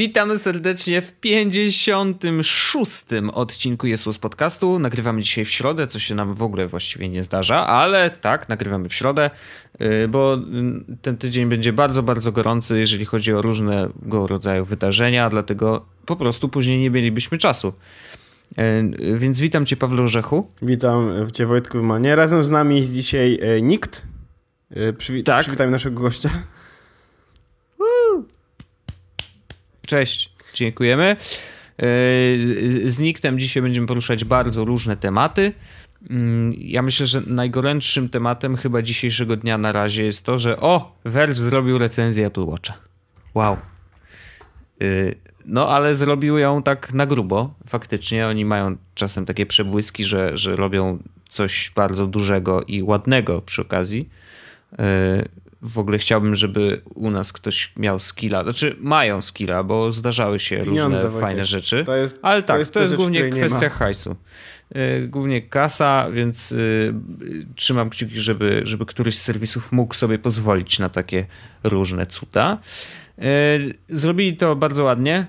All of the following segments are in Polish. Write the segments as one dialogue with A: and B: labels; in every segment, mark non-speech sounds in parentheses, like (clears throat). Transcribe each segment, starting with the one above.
A: Witamy serdecznie w 56. odcinku Jesus Podcastu. Nagrywamy dzisiaj w środę, co się nam w ogóle właściwie nie zdarza, ale tak, nagrywamy w środę, y, bo y, ten tydzień będzie bardzo, bardzo gorący, jeżeli chodzi o różnego rodzaju wydarzenia, dlatego po prostu później nie mielibyśmy czasu. Y, więc witam cię, Pawle Orzechu.
B: Witam cię, Wojtku Wymanie. Razem z nami jest dzisiaj nikt. Przywi tak. Przywitajmy naszego gościa.
A: Cześć, dziękujemy. E, z Niktem dzisiaj będziemy poruszać bardzo różne tematy. Mm, ja myślę, że najgorętszym tematem chyba dzisiejszego dnia na razie jest to, że o, Verge zrobił recenzję Apple Watcha. Wow. E, no, ale zrobił ją tak na grubo. Faktycznie oni mają czasem takie przebłyski, że, że robią coś bardzo dużego i ładnego przy okazji. W ogóle chciałbym, żeby u nas ktoś miał skilla. Znaczy, mają skilla, bo zdarzały się Pieniądze, różne fajne rzeczy. To jest, ale tak, to jest, to jest głównie kwestia hajsu. Y, głównie kasa, więc y, trzymam kciuki, żeby, żeby któryś z serwisów mógł sobie pozwolić na takie różne cuda. Y, zrobili to bardzo ładnie.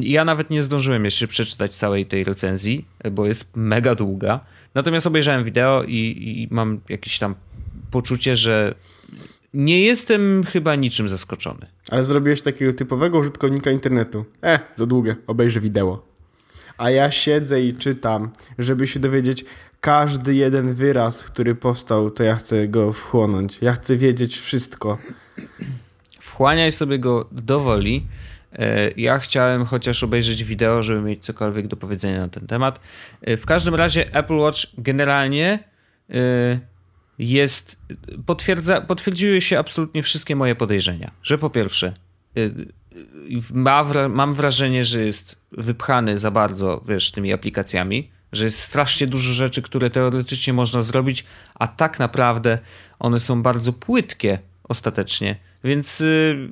A: Ja nawet nie zdążyłem jeszcze przeczytać całej tej recenzji, bo jest mega długa. Natomiast obejrzałem wideo i, i mam jakieś tam poczucie, że nie jestem chyba niczym zaskoczony.
B: Ale zrobiłeś takiego typowego użytkownika internetu. E, za długie, obejrzę wideo. A ja siedzę i czytam, żeby się dowiedzieć każdy jeden wyraz, który powstał, to ja chcę go wchłonąć. Ja chcę wiedzieć wszystko.
A: Wchłaniaj sobie go do woli. E, ja chciałem chociaż obejrzeć wideo, żeby mieć cokolwiek do powiedzenia na ten temat. E, w każdym razie Apple Watch generalnie e, jest, potwierdza, potwierdziły się absolutnie wszystkie moje podejrzenia. Że po pierwsze, y, y, ma, mam wrażenie, że jest wypchany za bardzo, wiesz, tymi aplikacjami, że jest strasznie dużo rzeczy, które teoretycznie można zrobić, a tak naprawdę one są bardzo płytkie ostatecznie. Więc yy,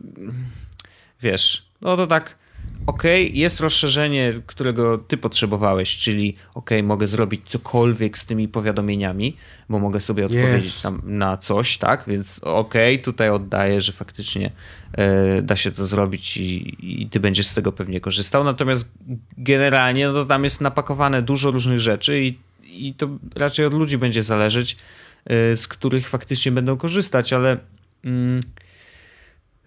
A: wiesz, no to tak ok, jest rozszerzenie, którego ty potrzebowałeś, czyli ok, mogę zrobić cokolwiek z tymi powiadomieniami, bo mogę sobie odpowiedzieć yes. tam na coś, tak? Więc ok, tutaj oddaję, że faktycznie e, da się to zrobić i, i, ty będziesz z tego pewnie korzystał. Natomiast generalnie no to tam jest napakowane dużo różnych rzeczy i, i to raczej od ludzi będzie zależeć, e, z których faktycznie będą korzystać, ale. Mm,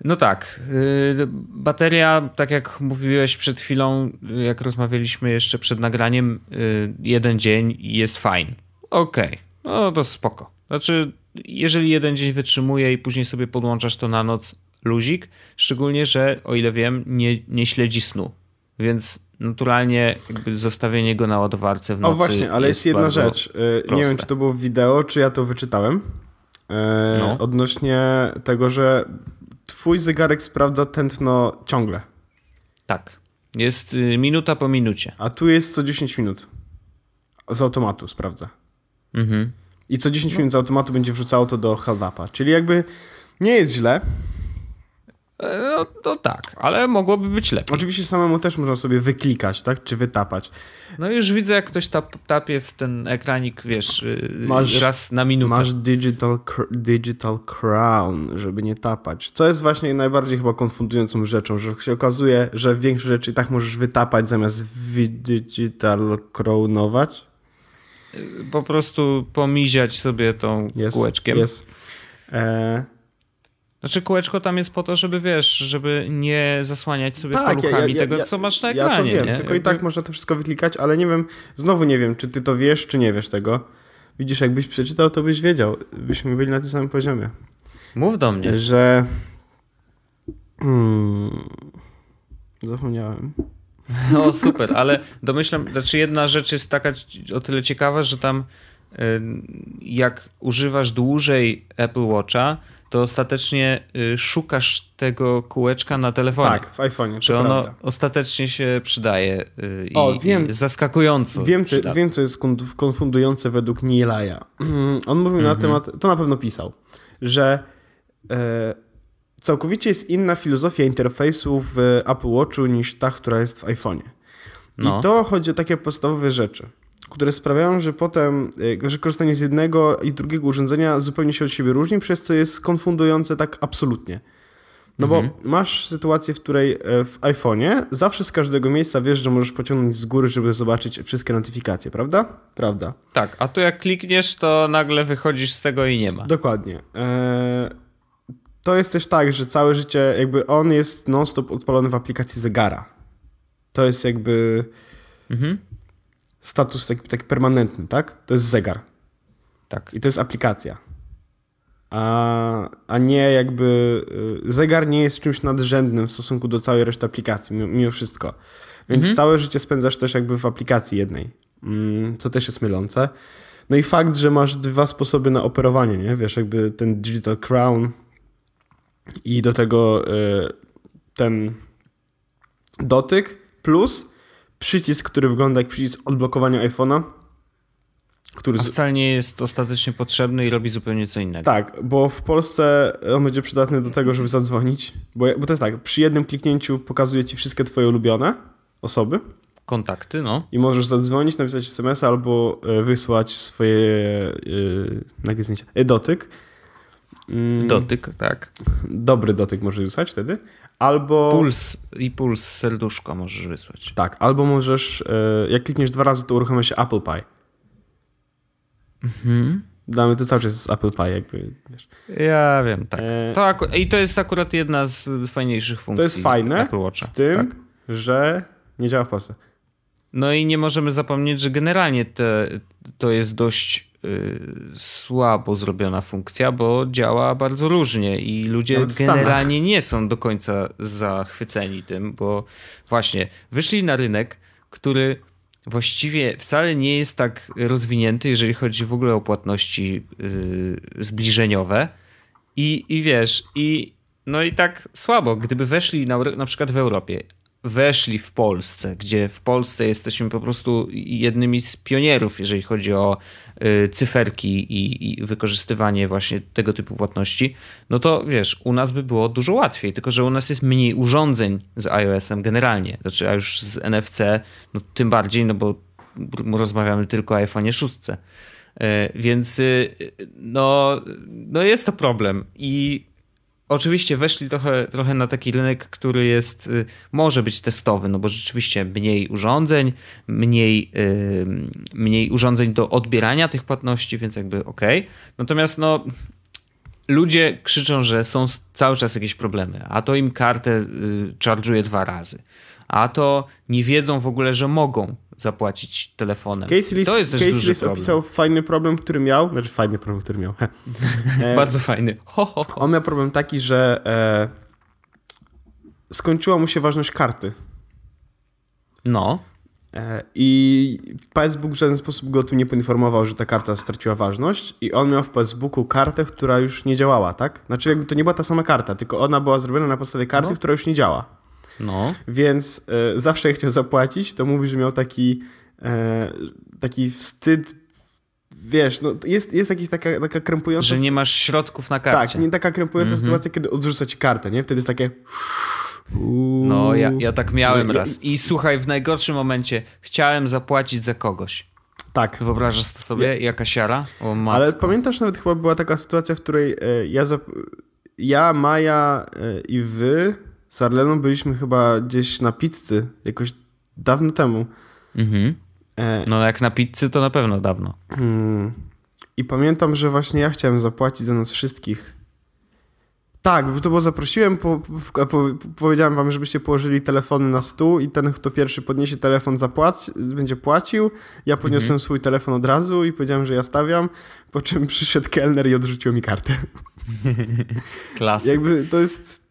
A: no tak. Y, bateria, tak jak mówiłeś przed chwilą, jak rozmawialiśmy jeszcze przed nagraniem, y, jeden dzień jest fajny. Okej, okay. no to spoko. Znaczy, jeżeli jeden dzień wytrzymuje i później sobie podłączasz to na noc, luzik. Szczególnie, że o ile wiem, nie, nie śledzi snu. Więc naturalnie jakby zostawienie go na ładowarce w nocy.
B: O właśnie, ale jest, jest jedna rzecz. Proste. Nie wiem, czy to było w wideo, czy ja to wyczytałem. no. Odnośnie tego, że twój zegarek sprawdza tętno ciągle.
A: Tak. Jest y, minuta po minucie.
B: A tu jest co 10 minut. Z automatu sprawdza. Mhm. I co 10 no. minut z automatu będzie wrzucało to do hold Czyli jakby nie jest źle,
A: no, no, tak, ale mogłoby być lepiej.
B: Oczywiście samemu też można sobie wyklikać, tak? Czy wytapać.
A: No już widzę, jak ktoś tap, tapie w ten ekranik, wiesz, y, masz, raz na minutę.
B: Masz digital, digital crown, żeby nie tapać. Co jest właśnie najbardziej chyba konfundującą rzeczą, że się okazuje, że większość rzeczy i tak możesz wytapać zamiast digital crownować.
A: Po prostu pomiziać sobie tą yes, kółeczkiem.
B: Jest. E
A: znaczy kółeczko tam jest po to, żeby wiesz, żeby nie zasłaniać sobie tak, paluchami ja, ja, tego, ja, co masz na ekranie. Ja to
B: wiem,
A: nie?
B: tylko Jakby... i tak można to wszystko wyklikać, ale nie wiem, znowu nie wiem, czy ty to wiesz, czy nie wiesz tego. Widzisz, jakbyś przeczytał, to byś wiedział. Byśmy byli na tym samym poziomie.
A: Mów do mnie.
B: Że... Hmm... Zapomniałem. (laughs)
A: No super, ale domyślam, znaczy jedna rzecz jest taka o tyle ciekawa, że tam jak używasz dłużej Apple Watcha, to ostatecznie y, szukasz tego kółeczka na telefonie.
B: Tak, w iPhone'ie.
A: Czy ono prawda. ostatecznie się przydaje y, i, o, wiem, i zaskakująco.
B: Wiem co, wiem, co jest konfundujące według Nielaja. (clears throat) On mówił mhm. na temat, to na pewno pisał, że e, całkowicie jest inna filozofia interfejsu w Apple Watchu niż ta, która jest w iPhone'ie. No. I to chodzi o takie podstawowe rzeczy które sprawiają, że potem, e, że korzystanie z jednego i drugiego urządzenia zupełnie się od siebie różni, przez co jest konfundujące tak absolutnie. No bo masz sytuację, w której e, w iPhone'ie zawsze z każdego miejsca wiesz, że możesz pociągnąć z góry, żeby zobaczyć wszystkie notyfikacje, prawda? Prawda.
A: Tak, a tu jak klikniesz, to nagle wychodzisz z tego i nie ma.
B: Dokładnie. Eee, to jest też tak, że całe życie jakby on jest non-stop odpalony w aplikacji zegara. To jest jakby
A: Mhm.
B: Status taki, taki permanentny, tak? To jest zegar.
A: Tak.
B: I to jest aplikacja. A, a nie jakby. y, Zegar nie jest czymś nadrzędnym w stosunku do całej reszty aplikacji, mimo, wszystko. Więc całe życie spędzasz też jakby w aplikacji jednej, mm, co też jest mylące. No i fakt, że masz dwa sposoby na operowanie, nie? Wiesz, jakby ten Digital Crown i do tego y, ten dotyk plus przycisk, który wygląda jak przycisk odblokowania iPhone'a, który
A: A wcale nie jest ostatecznie potrzebny i robi zupełnie co innego.
B: Tak, bo w Polsce on będzie przydatny do tego, żeby zadzwonić. Bo, bo to jest tak, przy jednym kliknięciu pokazuje ci wszystkie twoje ulubione osoby
A: Kontakty, no.
B: i możesz zadzwonić, napisać SMS albo e, wysłać swoje e, nagie zdjęcia. E, dotyk. Mm,
A: Dotyk, tak.
B: Dobry dotyk możesz wysłać wtedy. Albo...
A: Puls i puls serduszko możesz wysłać.
B: Tak, albo możesz, e, jak klikniesz dwa razy, to uruchamia się Apple Pie.
A: Mhm.
B: Dla mnie to cały czas jest Apple Pie, jakby, wiesz.
A: Ja wiem, tak.
B: E,
A: To I to jest akurat jedna z fajniejszych funkcji.
B: To jest fajne, z tym,
A: Tak.
B: że nie działa w Polsce.
A: No i nie możemy zapomnieć, że generalnie te, to jest dość słabo zrobiona funkcja, bo działa bardzo różnie i ludzie
B: Nawet
A: generalnie nie są do końca zachwyceni tym, bo właśnie wyszli na rynek, który właściwie wcale nie jest tak rozwinięty, jeżeli chodzi w ogóle o płatności y, zbliżeniowe. I, I wiesz, i no i tak słabo, gdyby weszli na, na przykład w Europie, weszli w Polsce, gdzie w Polsce jesteśmy po prostu jednymi z pionierów, jeżeli chodzi o y, cyferki i, i wykorzystywanie właśnie tego typu płatności, no to wiesz, u nas by było dużo łatwiej, tylko że u nas jest mniej urządzeń z iOS-em generalnie, znaczy a już z NFC, no tym bardziej, no bo rozmawiamy tylko o iPhone'ie 6. E, Więc y, no, no jest to problem i oczywiście weszli trochę, trochę na taki rynek, który jest, y, może być testowy, no bo rzeczywiście mniej urządzeń, mniej, y, mniej urządzeń do odbierania tych płatności, więc jakby okej. Natomiast no ludzie krzyczą, że są cały czas jakieś problemy, a to im kartę y, dwa razy, a to nie wiedzą w ogóle, że mogą zapłacić telefonem.
B: Casey List,
A: to jest też
B: List
A: problem.
B: opisał fajny problem, który miał, znaczy fajny problem, który miał. (laughs) E,
A: Bardzo fajny. Ho, ho, ho.
B: On miał problem taki, że e, skończyła mu się ważność karty.
A: No,
B: E, I Facebook w żaden sposób go tu nie poinformował, że ta karta straciła ważność i on miał w Facebooku kartę, która już nie działała, tak? Znaczy jakby to nie była ta sama karta, tylko ona była zrobiona na podstawie karty,
A: No.
B: która już nie działa.
A: No.
B: Więc e, zawsze jak chciał zapłacić, to mówi, że miał taki, e, taki wstyd, wiesz, no jest, jest jakaś taka, taka krępująca...
A: Że nie masz środków na karcie.
B: tak, nie taka krępująca sytuacja, kiedy odrzuca ci kartę, nie? Wtedy jest takie... Uuu.
A: No, ja, ja tak miałem
B: No,
A: raz. I słuchaj, w najgorszym momencie chciałem zapłacić za kogoś.
B: Tak,
A: Wyobrażasz to sobie? Jaka siara? O matko.
B: Ale pamiętasz, nawet chyba była taka sytuacja, w której e, ja, ja Maja i wy z Arleną byliśmy chyba gdzieś na pizzy jakoś dawno temu.
A: Mhm.
B: E,
A: No jak na pizzy to na pewno dawno.
B: mm, I pamiętam, że właśnie ja chciałem zapłacić za nas wszystkich. Tak, bo to było zaprosiłem, po, po, po, powiedziałem wam, żebyście położyli telefony na stół i ten, kto pierwszy podniesie telefon, zapłaci, będzie płacił. Ja podniosłem swój telefon od razu i powiedziałem, że ja stawiam, po czym przyszedł kelner i odrzucił mi kartę. (laughs)
A: Klasyk.
B: Jakby to jest.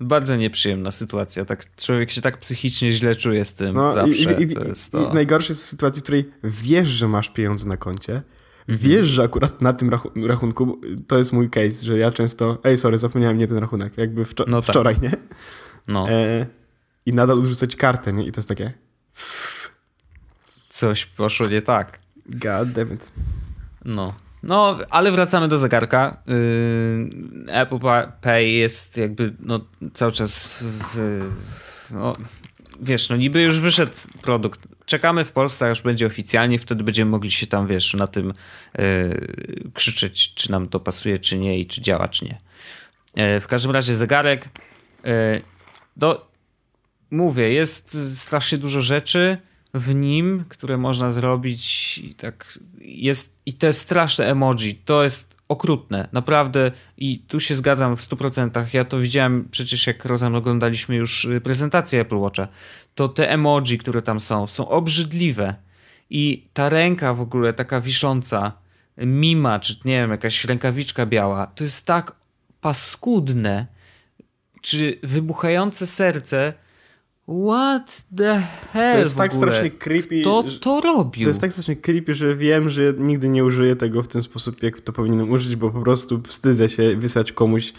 A: Bardzo nieprzyjemna sytuacja. Tak, człowiek się tak psychicznie źle czuje z tym
B: No, i,
A: zawsze.
B: i, i,
A: to jest
B: i,
A: to.
B: i najgorsze jest w sytuacji, w której wiesz, że masz pieniądze na koncie. Wiesz, że akurat na tym rachu- rachunku to jest mój case, że ja często. Ej, sorry, zapomniałem nie ten rachunek. Jakby wczo-
A: No tak.
B: wczoraj, nie?
A: No,
B: E, I nadal odrzucać kartę, nie? I to jest takie.
A: coś poszło nie tak.
B: God damn it.
A: No. No, ale wracamy do zegarka. Yy, Apple Pa- Pay jest jakby no, cały czas w, no, wiesz, no niby już wyszedł produkt. Czekamy w Polsce, aż będzie oficjalnie, wtedy będziemy mogli się tam, wiesz, na tym yy, krzyczeć, czy nam to pasuje, czy nie i czy działa, czy nie. Yy, w każdym razie zegarek E, do, mówię, jest strasznie dużo rzeczy w nim, które można zrobić i tak jest i te straszne emoji, to jest okrutne, naprawdę i tu się zgadzam w 100%. Ja to widziałem przecież jak razem oglądaliśmy już y, prezentację Apple Watcha. To te emoji, które tam są, są obrzydliwe i ta ręka w ogóle taka wisząca, mima, czy nie wiem, jakaś rękawiczka biała, to jest tak paskudne, czy wybuchające serce, What the hell?
B: To jest tak strasznie creepy.
A: To to robił.
B: To jest tak strasznie creepy, że wiem, że nigdy nie użyję tego w ten sposób, jak to powinienem użyć, bo po prostu wstydzę się wysłać komuś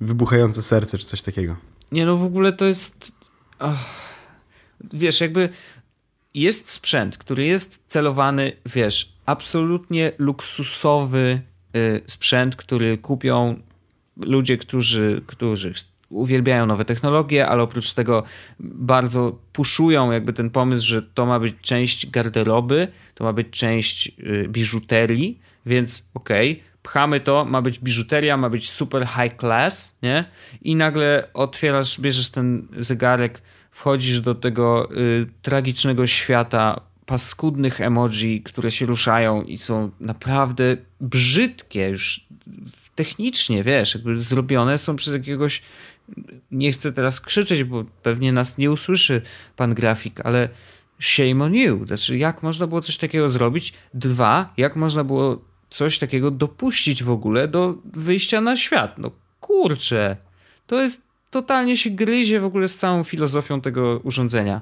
B: wybuchające serce czy coś takiego.
A: Nie, no w ogóle to jest. Ach. Wiesz, jakby jest sprzęt, który jest celowany, wiesz, absolutnie luksusowy y, sprzęt, który kupią ludzie, którzy, którzy uwielbiają nowe technologie, ale oprócz tego bardzo puszują jakby ten pomysł, że to ma być część garderoby, to ma być część y, biżuterii, więc okej, okay, pchamy to, ma być biżuteria, ma być super high class, nie? I nagle otwierasz, bierzesz ten zegarek, wchodzisz do tego y, tragicznego świata paskudnych emoji, które się ruszają i są naprawdę brzydkie już technicznie, wiesz, jakby zrobione są przez jakiegoś nie chcę teraz krzyczeć, bo pewnie nas nie usłyszy pan grafik, ale shame on you. Znaczy, jak można było coś takiego zrobić? Dwa, jak można było coś takiego dopuścić w ogóle do wyjścia na świat? No kurczę, to jest totalnie się gryzie w ogóle z całą filozofią tego urządzenia.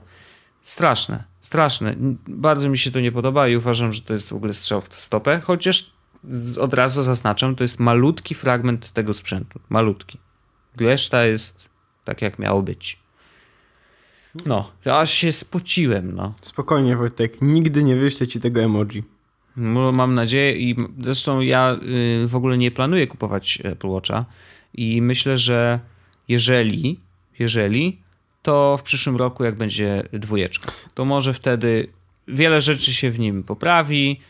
A: Straszne, straszne. Bardzo mi się to nie podoba i uważam, że to jest w ogóle strzał w stopę, chociaż od razu zaznaczam, to jest malutki fragment tego sprzętu. Malutki. Reszta jest tak, jak miało być. No, aż się spociłem, no.
B: Spokojnie, Wojtek, nigdy nie wyślę ci tego emoji.
A: No, mam nadzieję i zresztą ja y, w ogóle nie planuję kupować Apple Watcha i myślę, że jeżeli, jeżeli, to w przyszłym roku, jak będzie dwójeczka, to może wtedy wiele rzeczy się w nim poprawi,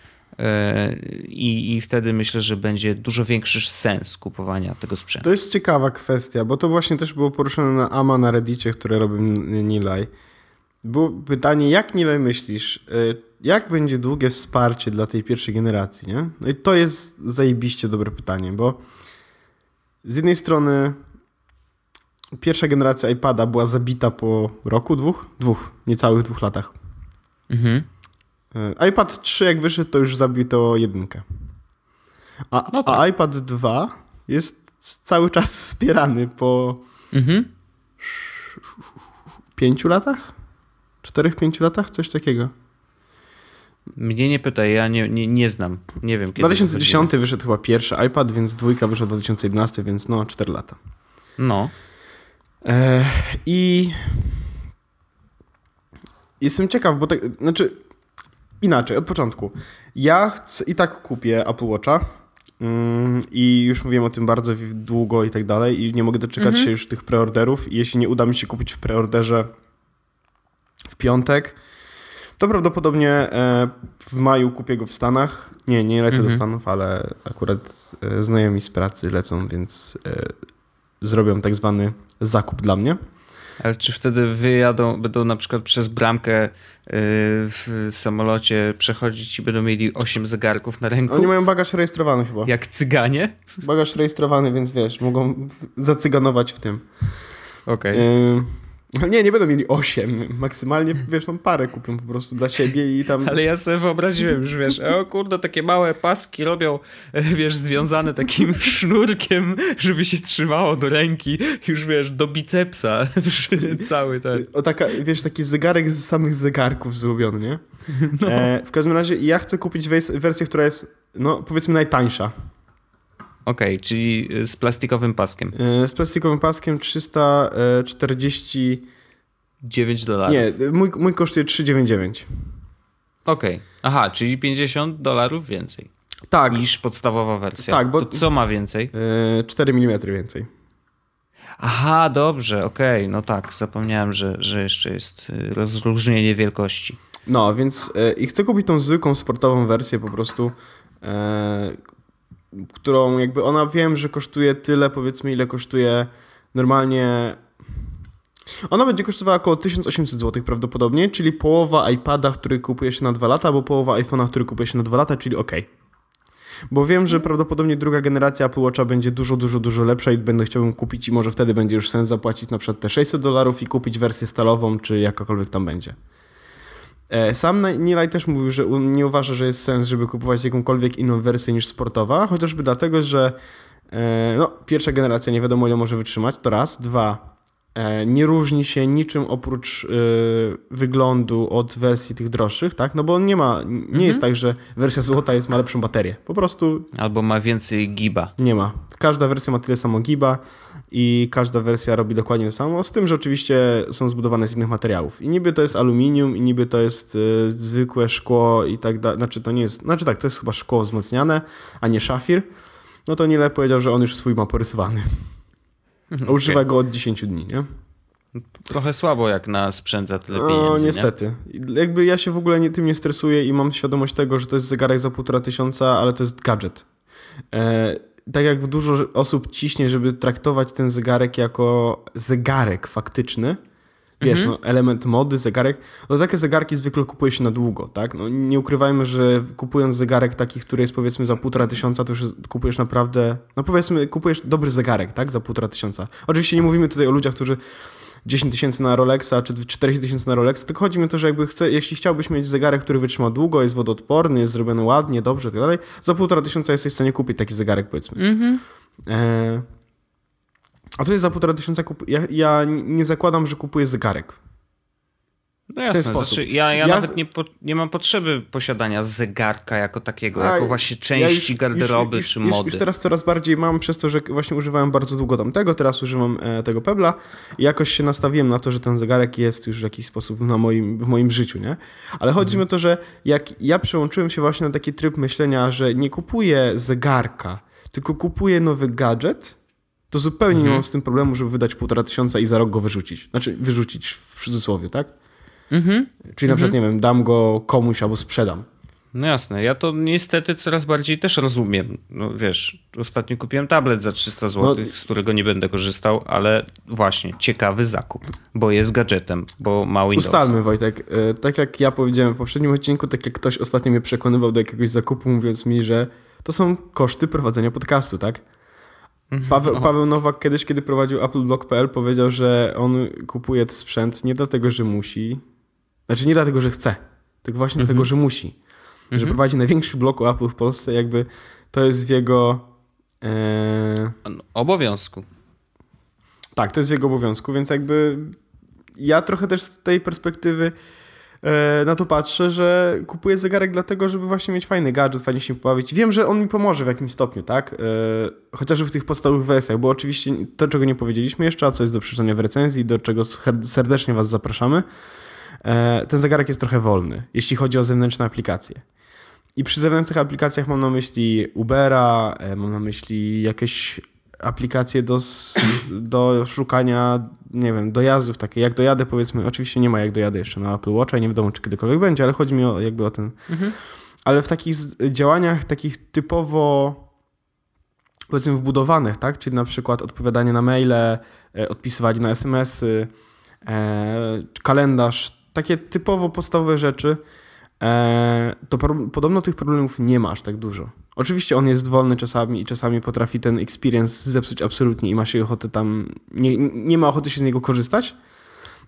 A: i, I wtedy myślę, że będzie dużo większy sens kupowania tego sprzętu.
B: To jest ciekawa kwestia, bo to właśnie też było poruszone na AMA na Reddicie, które robił Nilay. Było pytanie, jak Nilay myślisz, e, jak będzie długie wsparcie dla tej pierwszej generacji, nie? No i to jest zajebiście dobre pytanie, bo z jednej strony pierwsza generacja iPada była zabita po roku, dwóch? Dwóch, niecałych dwóch latach. Mhm. E, iPad 3 jak wyszedł, to już zabił to jedynkę. A, no tak. a iPad 2 jest cały czas wspierany po mhm. pięciu latach? Czterech, pięciu latach? Coś takiego.
A: Mnie nie pytaj, ja nie, nie, nie znam. Nie wiem
B: kiedy. 2010 wyszedł chyba pierwszy iPad, więc dwójka wyszła w 2011, więc no 4 lata.
A: No.
B: E, I jestem ciekaw, bo tak, znaczy inaczej, od początku. Ja chcę, i tak kupię Apple Watcha mm, i już mówiłem o tym bardzo długo i tak dalej i nie mogę doczekać mhm. się już tych preorderów i jeśli nie uda mi się kupić w preorderze w piątek, to prawdopodobnie e, w maju kupię go w Stanach. Nie, nie lecę mhm. do Stanów, ale akurat e, znajomi z pracy lecą, więc e, zrobią tak zwany zakup dla mnie.
A: Ale czy wtedy wyjadą, będą na przykład przez bramkę y, w samolocie przechodzić i będą mieli 8 zegarków na ręku?
B: Oni mają bagaż rejestrowany chyba.
A: Jak cyganie?
B: Bagaż rejestrowany, więc wiesz, mogą zacyganować w tym.
A: Okej. Okay. (laughs)
B: Nie, nie będą mieli 8. Maksymalnie, wiesz, tą parę kupią po prostu dla siebie i tam...
A: Ale ja sobie wyobraziłem już, wiesz, o kurde, takie małe paski robią, (laughs) wiesz, związane takim (laughs) sznurkiem, żeby się trzymało do ręki, już, wiesz, do bicepsa, cały ten.
B: O taka, wiesz, taki zegarek z samych zegarków zrobiony, nie? No. E, w każdym razie ja chcę kupić wersję, która jest, no, powiedzmy najtańsza.
A: Okej, okay, czyli y, z plastikowym paskiem.
B: Y, z plastikowym paskiem 349
A: dolarów.
B: Nie, mój, mój kosztuje 399.
A: Okej. Okay. Aha, czyli 50 dolarów więcej.
B: Tak.
A: Niż podstawowa wersja. Tak, bo... To co ma więcej?
B: 4 mm więcej.
A: Aha, dobrze, okej. Okay. No tak, zapomniałem, że, że jeszcze jest y, rozróżnienie wielkości.
B: No, więc i chcę kupić tą zwykłą sportową wersję po prostu, którą jakby ona wiem, że kosztuje tyle, powiedzmy, ile kosztuje normalnie Ona będzie kosztowała około 1800 zł prawdopodobnie, czyli połowa iPada, który kupuje się na 2 lata, albo połowa iPhone'a, który kupuje się na 2 lata, czyli ok. Bo wiem, że prawdopodobnie druga generacja Apple Watcha będzie dużo, dużo, dużo lepsza i będę chciał kupić i może wtedy będzie już sens zapłacić na przykład te 600 dolarów i kupić wersję stalową, czy jakakolwiek tam będzie. E, sam Nilay też mówił, że nie uważa, że jest sens, żeby kupować jakąkolwiek inną wersję niż sportowa, chociażby dlatego, że e, no, pierwsza generacja nie wiadomo ile może wytrzymać, to raz. Dwa, E, nie różni się niczym oprócz wyglądu od wersji tych droższych, tak? No bo nie ma, nie mhm. jest tak, że wersja złota jest, ma lepszą baterię. Po prostu...
A: Albo ma więcej giba.
B: Nie ma. Każda wersja ma tyle samo giba i każda wersja robi dokładnie to samo, z tym, że oczywiście są zbudowane z innych materiałów. I niby to jest aluminium, i niby to jest y, zwykłe szkło i tak dalej. Znaczy to nie jest, znaczy tak, to jest chyba szkło wzmacniane, a nie szafir. No to Nile powiedział, że on już swój ma porysowany. Okay. Używa go od 10 dni, nie?
A: Trochę słabo, jak na sprzęt za tyle pieniędzy. No,
B: niestety. Nie? Jakby ja się w ogóle nie, tym nie stresuję i mam świadomość tego, że to jest zegarek za półtora tysiąca, ale to jest gadżet. E, tak jak dużo osób ciśnie, żeby traktować ten zegarek jako zegarek faktyczny, wiesz, mhm. no, element mody, zegarek, no takie zegarki zwykle kupuje się na długo, tak? No, nie ukrywajmy, że kupując zegarek taki, który jest powiedzmy za półtora tysiąca, to już kupujesz naprawdę, no powiedzmy, kupujesz dobry zegarek, tak? Za półtora tysiąca. Oczywiście nie mówimy tutaj o ludziach, którzy 10 tysięcy na Rolexa, czy 40 tysięcy na Rolexa, tylko chodzi mi o to, że jakby chce, jeśli chciałbyś mieć zegarek, który wytrzyma długo, jest wodoodporny, jest zrobiony ładnie, dobrze i tak dalej, za półtora tysiąca jesteś w stanie kupić taki zegarek, powiedzmy. Mhm. E a to jest za półtora tysiąca. Kup... Ja, ja nie zakładam, że kupuję zegarek.
A: No jasne, znaczy, ja, ja, ja, nawet nie, po, nie mam potrzeby posiadania zegarka jako takiego, A, jako właśnie części ja już, garderoby już, czy
B: już,
A: mody.
B: Już teraz coraz bardziej mam przez to, że właśnie używałem bardzo długo tamtego, teraz używam e, tego Pebla i jakoś się nastawiłem na to, że ten zegarek jest już w jakiś sposób na moim, w moim życiu, nie? Ale chodzi mhm. mi o to, że jak ja przełączyłem się właśnie na taki tryb myślenia, że nie kupuję zegarka, tylko kupuję nowy gadżet, to zupełnie mhm. nie mam z tym problemu, żeby wydać półtora tysiąca i za rok go wyrzucić. Znaczy, wyrzucić w cudzysłowie, tak? Mhm. Czyli na przykład, mhm. nie wiem, dam go komuś albo sprzedam.
A: No jasne, ja to niestety coraz bardziej też rozumiem. No wiesz, ostatnio kupiłem tablet za 300 zł, no, z którego nie będę korzystał, ale właśnie, ciekawy zakup, bo jest gadżetem, bo ma Windows.
B: Ustalmy Wojtek, e, tak jak ja powiedziałem w poprzednim odcinku, tak jak ktoś ostatnio mnie przekonywał do jakiegoś zakupu, mówiąc mi, że to są koszty prowadzenia podcastu, tak? Mhm. Paweł, Paweł Nowak kiedyś, kiedy prowadził appleblog.pl powiedział, że on kupuje sprzęt nie dlatego, że musi, znaczy nie dlatego, że chce, tylko właśnie mhm. dlatego, że musi. Że mhm. prowadzi największy blog o Apple w Polsce, jakby to jest w jego...
A: E... Obowiązku.
B: Tak, to jest w jego obowiązku, więc jakby ja trochę też z tej perspektywy E, na to patrzę, że kupuję zegarek dlatego, żeby właśnie mieć fajny gadżet, fajnie się pobawić. Wiem, że on mi pomoże w jakimś stopniu, tak? E, chociażby w tych podstawowych wersjach, bo oczywiście to, czego nie powiedzieliśmy jeszcze, a co jest do przeczytania w recenzji, do czego serdecznie Was zapraszamy, ten zegarek jest trochę wolny, jeśli chodzi o zewnętrzne aplikacje. I przy zewnętrznych aplikacjach mam na myśli Ubera, mam na myśli jakieś aplikacje do, do szukania, nie wiem, dojazdów, takie jak dojadę powiedzmy, oczywiście nie ma jak dojadę jeszcze na Apple Watcha, nie wiadomo czy kiedykolwiek będzie, ale chodzi mi o, jakby o ten, mhm. ale w takich działaniach takich typowo powiedzmy wbudowanych, tak, czyli na przykład odpowiadanie na maile, e, odpisywanie na smsy, e, kalendarz, takie typowo podstawowe rzeczy, e, to podobno tych problemów nie ma aż tak dużo. Oczywiście on jest wolny czasami i czasami potrafi ten experience zepsuć absolutnie i ma się ochotę tam, nie, nie ma ochoty się z niego korzystać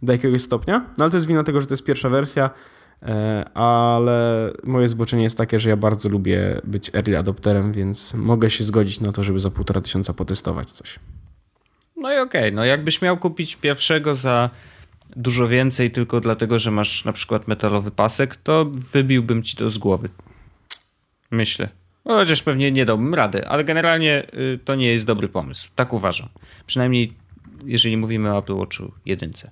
B: do jakiegoś stopnia, no ale to jest wina tego, że to jest pierwsza wersja, e, ale moje zboczenie jest takie, że ja bardzo lubię być early adopterem, więc mogę się zgodzić na to, żeby za półtora tysiąca potestować coś.
A: No i okej, okay. no jakbyś miał kupić pierwszego za dużo więcej tylko dlatego, że masz na przykład metalowy pasek, to wybiłbym ci to z głowy. Myślę. No, chociaż pewnie nie dałbym rady, ale generalnie y, to nie jest dobry pomysł. Tak uważam. Przynajmniej jeżeli mówimy o Apple Watchu jedynce.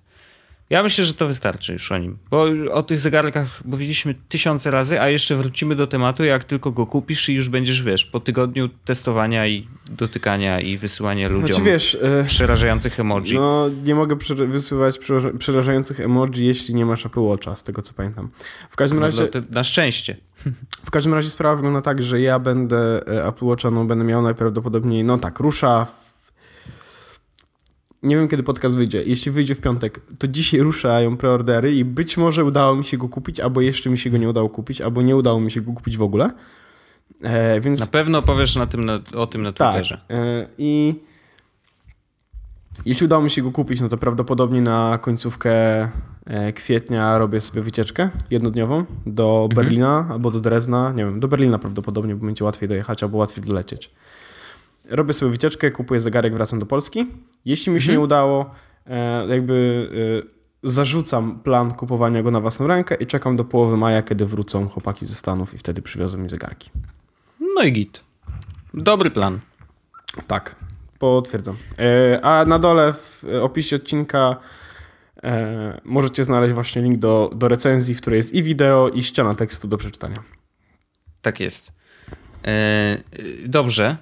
A: Ja myślę, że to wystarczy już o nim. Bo o tych zegarkach mówiliśmy tysiące razy, a jeszcze wrócimy do tematu, jak tylko go kupisz i już będziesz, wiesz, po tygodniu testowania i dotykania i wysyłania ludziom znaczy, wiesz, e, przerażających emoji.
B: No, nie mogę wysyłać przerażających emoji, jeśli nie masz Apple Watcha, z tego co pamiętam. W każdym no, razie...
A: na szczęście.
B: W każdym razie sprawa wygląda tak, że ja będę e, Apple Watcha, no będę miał najprawdopodobniej, no tak, rusza w nie wiem kiedy podcast wyjdzie. Jeśli wyjdzie w piątek, to dzisiaj ruszają preordery i być może udało mi się go kupić, albo jeszcze mi się go nie udało kupić, albo nie udało mi się go kupić w ogóle.
A: E, więc... Na pewno powiesz na tym na, o tym na
B: tak, Twitterze. Tak. E, I jeśli udało mi się go kupić, no to prawdopodobnie na końcówkę e, kwietnia robię sobie wycieczkę jednodniową do mhm. Berlina albo do Drezna. Nie wiem, do Berlina prawdopodobnie, bo będzie łatwiej dojechać albo łatwiej dolecieć. Robię sobie wycieczkę, kupuję zegarek, wracam do Polski. Jeśli mi się mhm. nie udało, e, jakby zarzucam plan kupowania go na własną rękę i czekam do połowy maja, kiedy wrócą chłopaki ze Stanów i wtedy przywiozą mi zegarki.
A: No i git. Dobry plan.
B: Tak, potwierdzam. E, a na dole w opisie odcinka e, możecie znaleźć właśnie link do, do recenzji, w której jest i wideo, i ściana tekstu do przeczytania.
A: Tak jest. E, dobrze,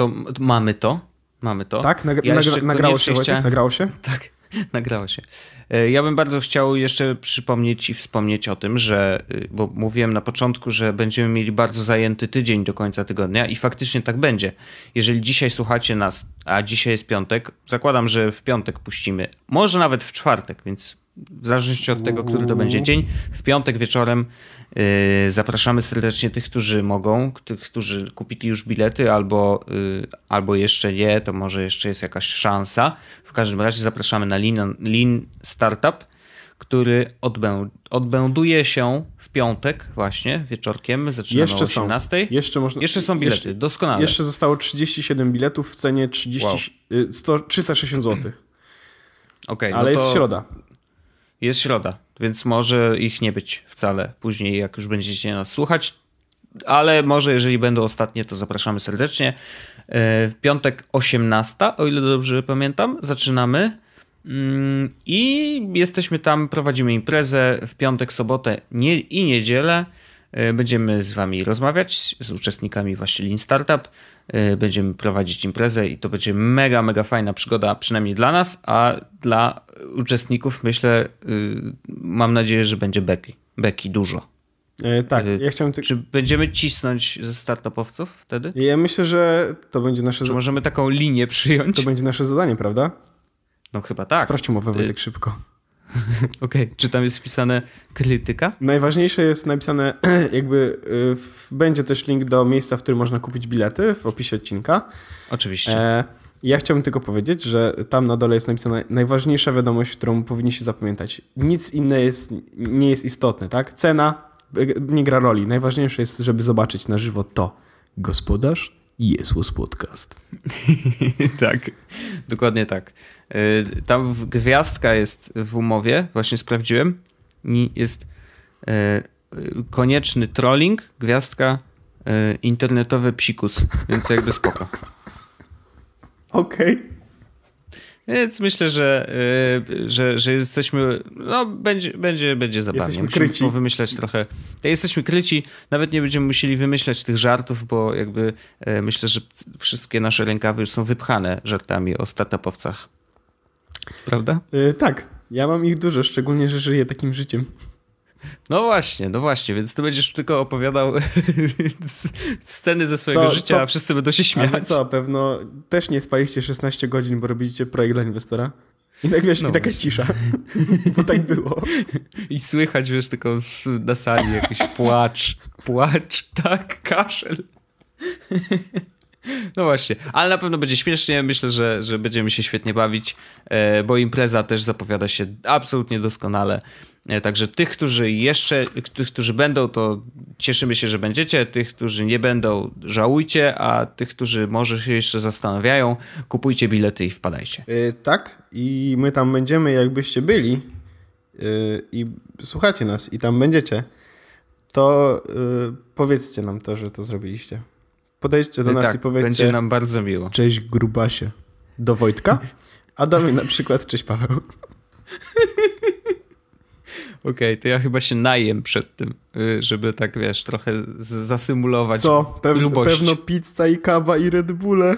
A: to mamy to. Mamy to.
B: Tak, nag ja nagra nagrało się, Wojtek? Nagrało się? (laughs)
A: Tak. Nagrało się. E, ja bym bardzo chciał jeszcze przypomnieć i wspomnieć o tym, że, y, bo mówiłem na początku, że będziemy mieli bardzo zajęty tydzień do końca tygodnia i faktycznie tak będzie. Jeżeli dzisiaj słuchacie nas, a dzisiaj jest piątek, zakładam, że w piątek puścimy, może nawet w czwartek, więc w zależności od tego, który to będzie dzień, w piątek wieczorem yy, zapraszamy serdecznie tych, którzy mogą, tych, którzy kupili już bilety albo, yy, albo jeszcze nie, to może jeszcze jest jakaś szansa. W każdym razie zapraszamy na Lean, Lean Startup, który odbę, odbęduje się w piątek właśnie, wieczorkiem, zaczynamy jeszcze o 18.
B: Są. Jeszcze, można,
A: jeszcze są bilety, jeszcze, doskonale.
B: Jeszcze zostało 37 biletów w cenie 30, wow. 100, 360 zł.
A: Okay,
B: Ale no jest środa.
A: Jest środa, więc może ich nie być wcale później, jak już będziecie nas słuchać. Ale może, jeżeli będą ostatnie, to zapraszamy serdecznie. E, w piątek 18, o ile dobrze pamiętam, zaczynamy. Mm, I jesteśmy tam, prowadzimy imprezę w piątek, sobotę i niedzielę. E, będziemy z Wami rozmawiać, z uczestnikami właśnie Lean Startup. E, będziemy prowadzić imprezę i to będzie mega, mega fajna przygoda, przynajmniej dla nas, a dla uczestników myślę, y, mam nadzieję, że będzie beki. Beki dużo.
B: E, tak, e, ja chciałem... Ty...
A: Czy będziemy cisnąć ze startupowców wtedy?
B: Ja myślę, że to będzie nasze...
A: Czy możemy taką linię przyjąć?
B: To będzie nasze zadanie, prawda?
A: No chyba tak.
B: Sprawdź umowę, Wojtek, y szybko. (laughs)
A: Okej, okay. czy tam jest wpisane krytyka?
B: Najważniejsze jest napisane, (clears throat) jakby y, w, będzie też link do miejsca, w którym można kupić bilety w opisie odcinka.
A: Oczywiście. E,
B: ja chciałbym tylko powiedzieć, że tam na dole jest napisana najważniejsza wiadomość, którą powinniście zapamiętać. Nic inne jest, nie jest istotne, tak? Cena nie gra roli. Najważniejsze jest, żeby zobaczyć na żywo to. Gospodarz Jesus Podcast. (laughs)
A: tak, dokładnie tak. Y, tam gwiazdka jest w umowie, właśnie sprawdziłem. Jest y, konieczny trolling, gwiazdka y, internetowy psikus, więc jakby spoko. (laughs)
B: Okej. Okay.
A: Więc myślę, że, że, że jesteśmy. No, będzie, będzie, będzie zabawnie.
B: Jesteśmy Musimy kryci.
A: wymyślać trochę. Jesteśmy kryci, nawet nie będziemy musieli wymyślać tych żartów, bo jakby myślę, że wszystkie nasze rękawy już są wypchane żartami o startupowcach. Prawda?
B: Yy, tak. Ja mam ich dużo, szczególnie, że żyję takim życiem.
A: No właśnie, no właśnie, więc ty będziesz tylko opowiadał (laughs) sceny ze swojego co, życia, co? a wszyscy będą się śmiać. A
B: co, pewno też nie spaliście 16 godzin, bo robiliście projekt dla inwestora? I tak wiesz, no i taka cisza, (laughs) bo tak było.
A: I słychać, wiesz, tylko na sali jakiś płacz, płacz, tak, kaszel. No właśnie, ale na pewno będzie śmiesznie. Myślę, że, że będziemy się świetnie bawić, e, bo impreza też zapowiada się absolutnie doskonale. E, także tych, którzy jeszcze, tych, którzy będą, to cieszymy się, że będziecie. Tych, którzy nie będą, żałujcie, a tych, którzy może się jeszcze zastanawiają, kupujcie bilety i wpadajcie.
B: Yy, tak, i my tam będziemy, jakbyście byli yy, i słuchacie nas i tam będziecie, to yy, powiedzcie nam to, że to zrobiliście. Podejdźcie do nas tak, i powiedzcie.
A: Będzie nam bardzo miło.
B: Cześć grubasie. Do Wojtka, a do mnie na przykład cześć Paweł. (laughs)
A: Okej, okay, to ja chyba się najem przed tym, y, żeby tak, wiesz, trochę zasymulować
B: Co? Pewno, pewno pizza i kawa i Red Bulle.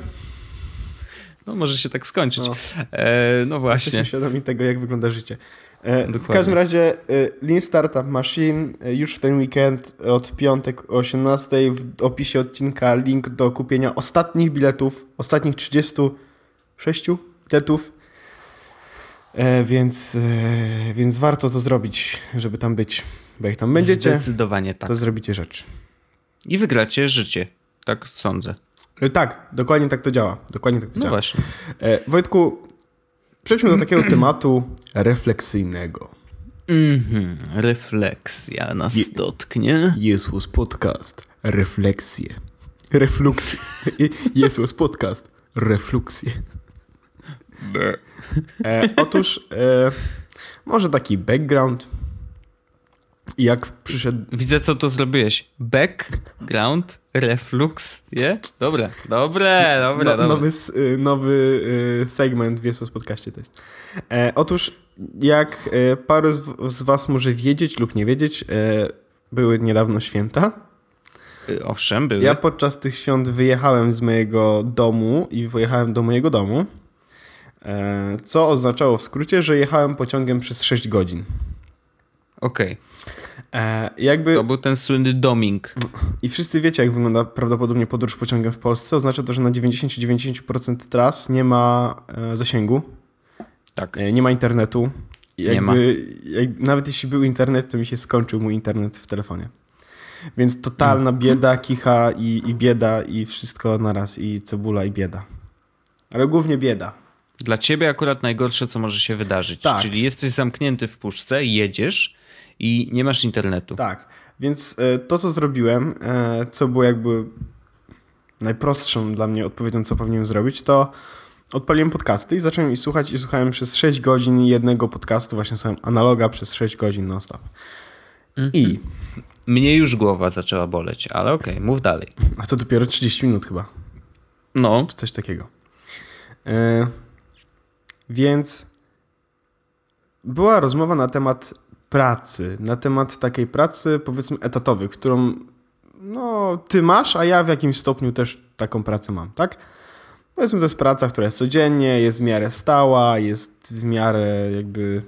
A: No, może się tak skończyć. No, e, no właśnie.
B: Jesteśmy świadomi tego, jak wygląda życie. E, w każdym razie e, Lean Startup Machine e, już w ten weekend od piątek o 18 w opisie odcinka link do kupienia ostatnich biletów, ostatnich 36 biletów więc, więc warto to zrobić, żeby tam być. Bo jak tam będziecie,
A: Zdecydowanie tak.
B: to zrobicie rzecz.
A: I wygracie życie. Tak sądzę.
B: Tak, dokładnie tak to działa. Dokładnie tak to
A: No
B: działa.
A: właśnie.
B: Wojtku, przejdźmy do takiego tematu refleksyjnego.
A: Mhm. Refleksja nas
B: Je-
A: dotknie.
B: Jesus Podcast. Refleksje. Refluksje. Jesus Podcast. Refluksje. E, otóż, e, może taki background. Jak przyszedł.
A: Widzę, co tu zrobiłeś. Background, reflux, je? Dobre, dobre, dobre,
B: No,
A: dobre.
B: nowy, y, nowy y, segment w Jesus Podcaście to jest. E, otóż, jak e, paru z, z Was może wiedzieć lub nie wiedzieć, e, były niedawno święta.
A: Y, Owszem, były.
B: Ja podczas tych świąt wyjechałem z mojego domu i wyjechałem do mojego domu, e, co oznaczało w skrócie, że jechałem pociągiem przez 6 godzin.
A: Okej,
B: E, jakby,
A: to był ten słynny doming.
B: I wszyscy wiecie, jak wygląda prawdopodobnie podróż pociągiem w Polsce. Oznacza to, że na 90-90% tras nie ma e, zasięgu,
A: Tak.
B: e, nie ma internetu. I
A: Nie ma.
B: Jak, nawet jeśli był internet, to mi się skończył mój internet w telefonie. Więc totalna bieda, kicha i, i bieda i wszystko naraz i cebula i bieda. Ale głównie bieda.
A: Dla ciebie akurat najgorsze, co może się wydarzyć.
B: Tak.
A: Czyli jesteś zamknięty w puszce, jedziesz i nie masz internetu.
B: Tak, więc e, to, co zrobiłem, e, co było jakby najprostszą dla mnie odpowiedzią, co powinienem zrobić, to odpaliłem podcasty i zacząłem ich słuchać i słuchałem przez 6 godzin jednego podcastu, właśnie słuchałem analoga przez 6 godzin non-stop. I,
A: Mnie już głowa zaczęła boleć, ale okej, mów dalej.
B: a to dopiero 30 minut chyba,
A: No,
B: czy coś takiego. E, więc była rozmowa na temat pracy, na temat takiej pracy powiedzmy etatowej, którą no, ty masz, a ja w jakimś stopniu też taką pracę mam, tak? Powiedzmy, to jest praca, która jest codziennie, jest w miarę stała, jest w miarę jakby...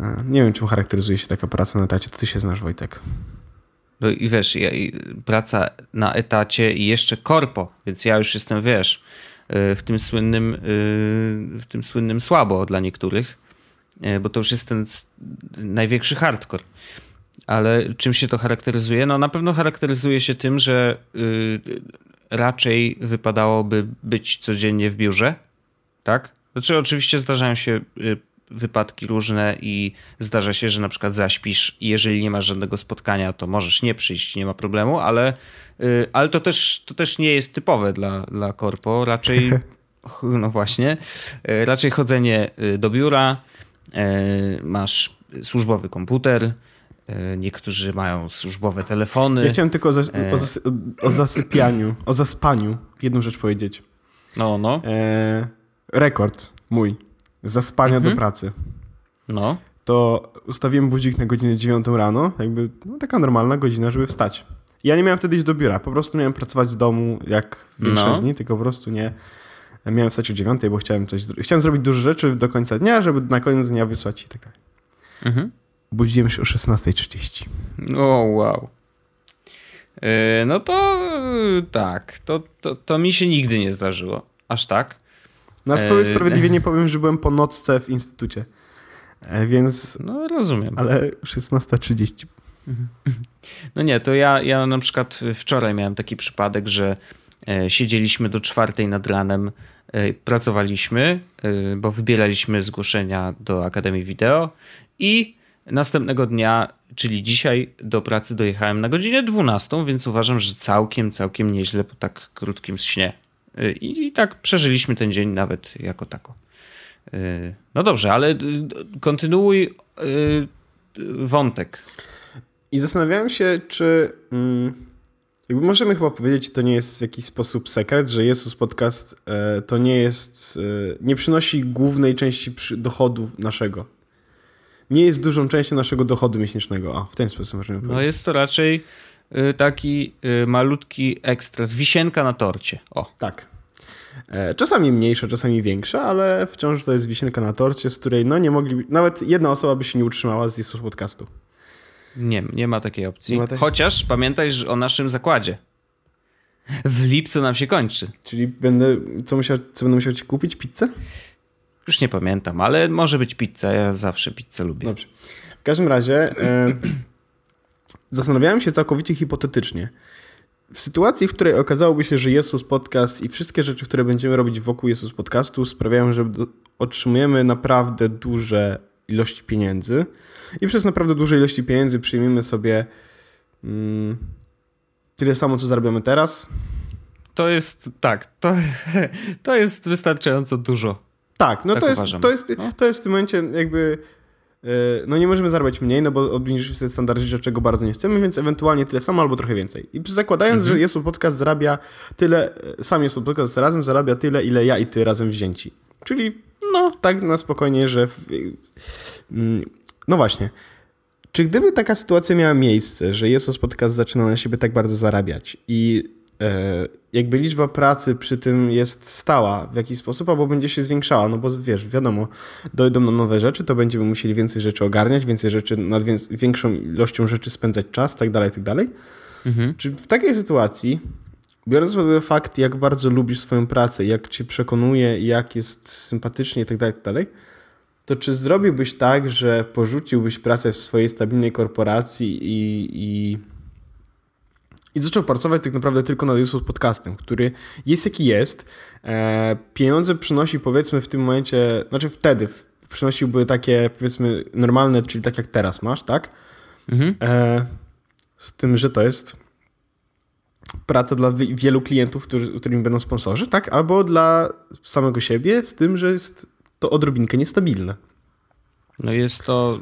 B: e, Nie wiem, czym charakteryzuje się taka praca na etacie. Ty się znasz, Wojtek.
A: no i wiesz, ja, i praca na etacie i jeszcze korpo, więc ja już jestem, wiesz, y, w tym słynnym, y, w tym słynnym słabo dla niektórych, bo to już jest ten największy hardcore. Ale czym się to charakteryzuje? No na pewno charakteryzuje się tym, że y, raczej wypadałoby być codziennie w biurze, tak? Znaczy oczywiście zdarzają się y, wypadki różne i zdarza się, że na przykład zaśpisz i jeżeli nie masz żadnego spotkania, to możesz nie przyjść, nie ma problemu, ale, y, ale to, też, to też nie jest typowe dla, dla korpo. Raczej, (laughs) no właśnie, raczej chodzenie do biura, masz służbowy komputer, y, niektórzy mają służbowe telefony.
B: Ja chciałem tylko o, zas- o, zas- o zasypianiu, o zaspaniu jedną rzecz powiedzieć.
A: No, no,
B: E, rekord mój zaspania
A: Mhm.
B: do pracy.
A: no.
B: To ustawiłem budzik na godzinę 9 rano, jakby no, taka normalna godzina, żeby wstać. Ja nie miałem wtedy iść do biura, po prostu miałem pracować z domu jak większość
A: No.
B: dni, tylko po prostu nie. Miałem wstać o 9, bo chciałem coś Chciałem zrobić dużo rzeczy do końca dnia, żeby na koniec dnia wysłać i tak dalej.
A: Mhm.
B: Budziłem się o 16.30.
A: O, wow. Yy, No to yy, tak, to, to, to mi się nigdy nie zdarzyło. Aż tak.
B: Na swoje
A: E,
B: sprawiedliwie (laughs) powiem, że byłem po nocce w instytucie. E, Więc,
A: No rozumiem.
B: ale 16.30. (laughs)
A: No nie, to ja, ja na przykład wczoraj miałem taki przypadek, że e, siedzieliśmy do czwartej nad ranem, e, pracowaliśmy, e, bo wybieraliśmy zgłoszenia do Akademii Wideo i następnego dnia, czyli dzisiaj do pracy dojechałem na godzinę 12, więc uważam, że całkiem, całkiem nieźle po tak krótkim śnie. E, I, tak przeżyliśmy ten dzień nawet jako tako. E, No dobrze, ale kontynuuj wątek.
B: I zastanawiałem się, czy. Mm, jakby możemy chyba powiedzieć, to nie jest w jakiś sposób sekret, że Jesus Podcast e, to nie jest. E, nie przynosi głównej części dochodu naszego. Nie jest dużą częścią naszego dochodu miesięcznego. A, w ten sposób możemy
A: No
B: powiedzieć.
A: jest to raczej y, taki malutki ekstra, wisienka na torcie. O,
B: Tak. E, czasami mniejsza, czasami większa, ale wciąż to jest wisienka na torcie, z której no nie mogli. Nawet jedna osoba by się nie utrzymała z Jesus Podcastu.
A: Nie, nie ma takiej opcji.
B: Ma
A: Chociaż pamiętaj o naszym zakładzie. W lipcu nam się kończy.
B: Czyli będę. Co, musiał, co będę musiał ci kupić? Pizzę?
A: Już nie pamiętam, ale może być pizza. Ja zawsze pizzę lubię.
B: Dobrze. W każdym razie e, (clears throat) zastanawiałem się całkowicie hipotetycznie. W sytuacji, w której okazałoby się, że Jesus Podcast i wszystkie rzeczy, które będziemy robić wokół Jesus Podcastu sprawiają, że otrzymujemy naprawdę duże ilości pieniędzy i przez naprawdę duże ilości pieniędzy przyjmiemy sobie mm, tyle samo, co zarabiamy teraz.
A: To jest, tak, to, (laughs) to jest wystarczająco dużo.
B: Tak, no tak to, jest, to, jest, no. to jest w tym momencie jakby e, no nie możemy zarabiać mniej, no bo obniżysz sobie standard życia, czego bardzo nie chcemy, więc ewentualnie tyle samo albo trochę więcej. I zakładając, mhm. że Jesu Podcast zarabia tyle, e, sam Jesu Podcast razem zarabia tyle, ile ja i ty razem wzięci. Czyli no tak na spokojnie, że w, mm, no właśnie. Czy gdyby taka sytuacja miała miejsce, że Jezus Podcast zaczyna na siebie tak bardzo zarabiać i e, jakby liczba pracy przy tym jest stała w jakiś sposób, albo będzie się zwiększała, no bo wiesz, wiadomo, dojdą nam nowe rzeczy, to będziemy musieli więcej rzeczy ogarniać, więcej rzeczy, nad większą ilością rzeczy spędzać czas, tak dalej, tak dalej. Mhm. Czy w takiej sytuacji, biorąc pod uwagę fakt, jak bardzo lubisz swoją pracę, jak cię przekonuje, jak jest sympatycznie, tak dalej, tak dalej, to czy zrobiłbyś tak, że porzuciłbyś pracę w swojej stabilnej korporacji i, i, i zaczął pracować tak naprawdę tylko nad YouTube podcastem, który jest jaki jest. E, pieniądze przynosi powiedzmy w tym momencie, znaczy wtedy przynosiłby takie powiedzmy normalne, czyli tak jak teraz masz, tak? Mhm. E, z tym, że to jest praca dla wielu klientów, którzy, którymi będą sponsorzy, tak? Albo dla samego siebie, z tym, że jest to odrobinkę niestabilne.
A: No jest to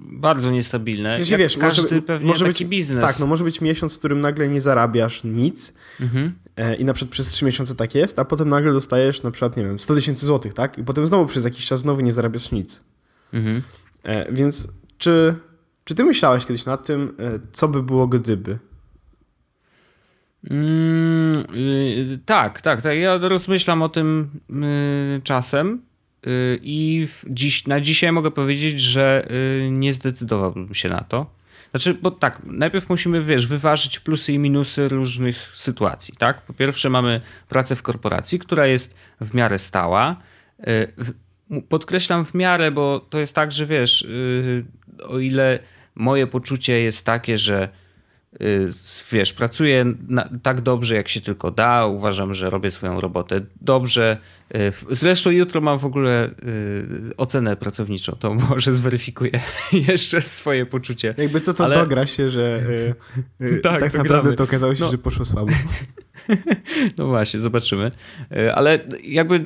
A: bardzo niestabilne. Sensie, wiesz, każdy może, pewnie może być, biznes.
B: Tak, no może być miesiąc, w którym nagle nie zarabiasz nic mhm. e, i na przykład przez trzy miesiące tak jest, a potem nagle dostajesz na przykład, nie wiem, 100 tysięcy złotych, tak? I potem znowu przez jakiś czas znowu nie zarabiasz nic. Mhm. E, więc czy, czy ty myślałeś kiedyś nad tym, e, co by było gdyby?
A: Mm, y, tak, tak, tak. Ja rozmyślam o tym y, czasem y, i dziś, na dzisiaj mogę powiedzieć, że nie zdecydowałbym się na to. Znaczy, bo tak, najpierw musimy, wiesz, wyważyć plusy i minusy różnych sytuacji, tak? Po pierwsze mamy pracę w korporacji, która jest w miarę stała. Podkreślam w miarę, bo to jest tak, że wiesz, o ile moje poczucie jest takie, że wiesz, pracuję na, tak dobrze, jak się tylko da. Uważam, że robię swoją robotę dobrze. Y, zresztą jutro mam w ogóle y, ocenę pracowniczą, to (laughs) może zweryfikuję (laughs) jeszcze swoje poczucie.
B: Jakby co to Ale... dogra się, że (laughs) tak, tak naprawdę to okazało się, no. że poszło słabo.
A: no właśnie, zobaczymy. Ale jakby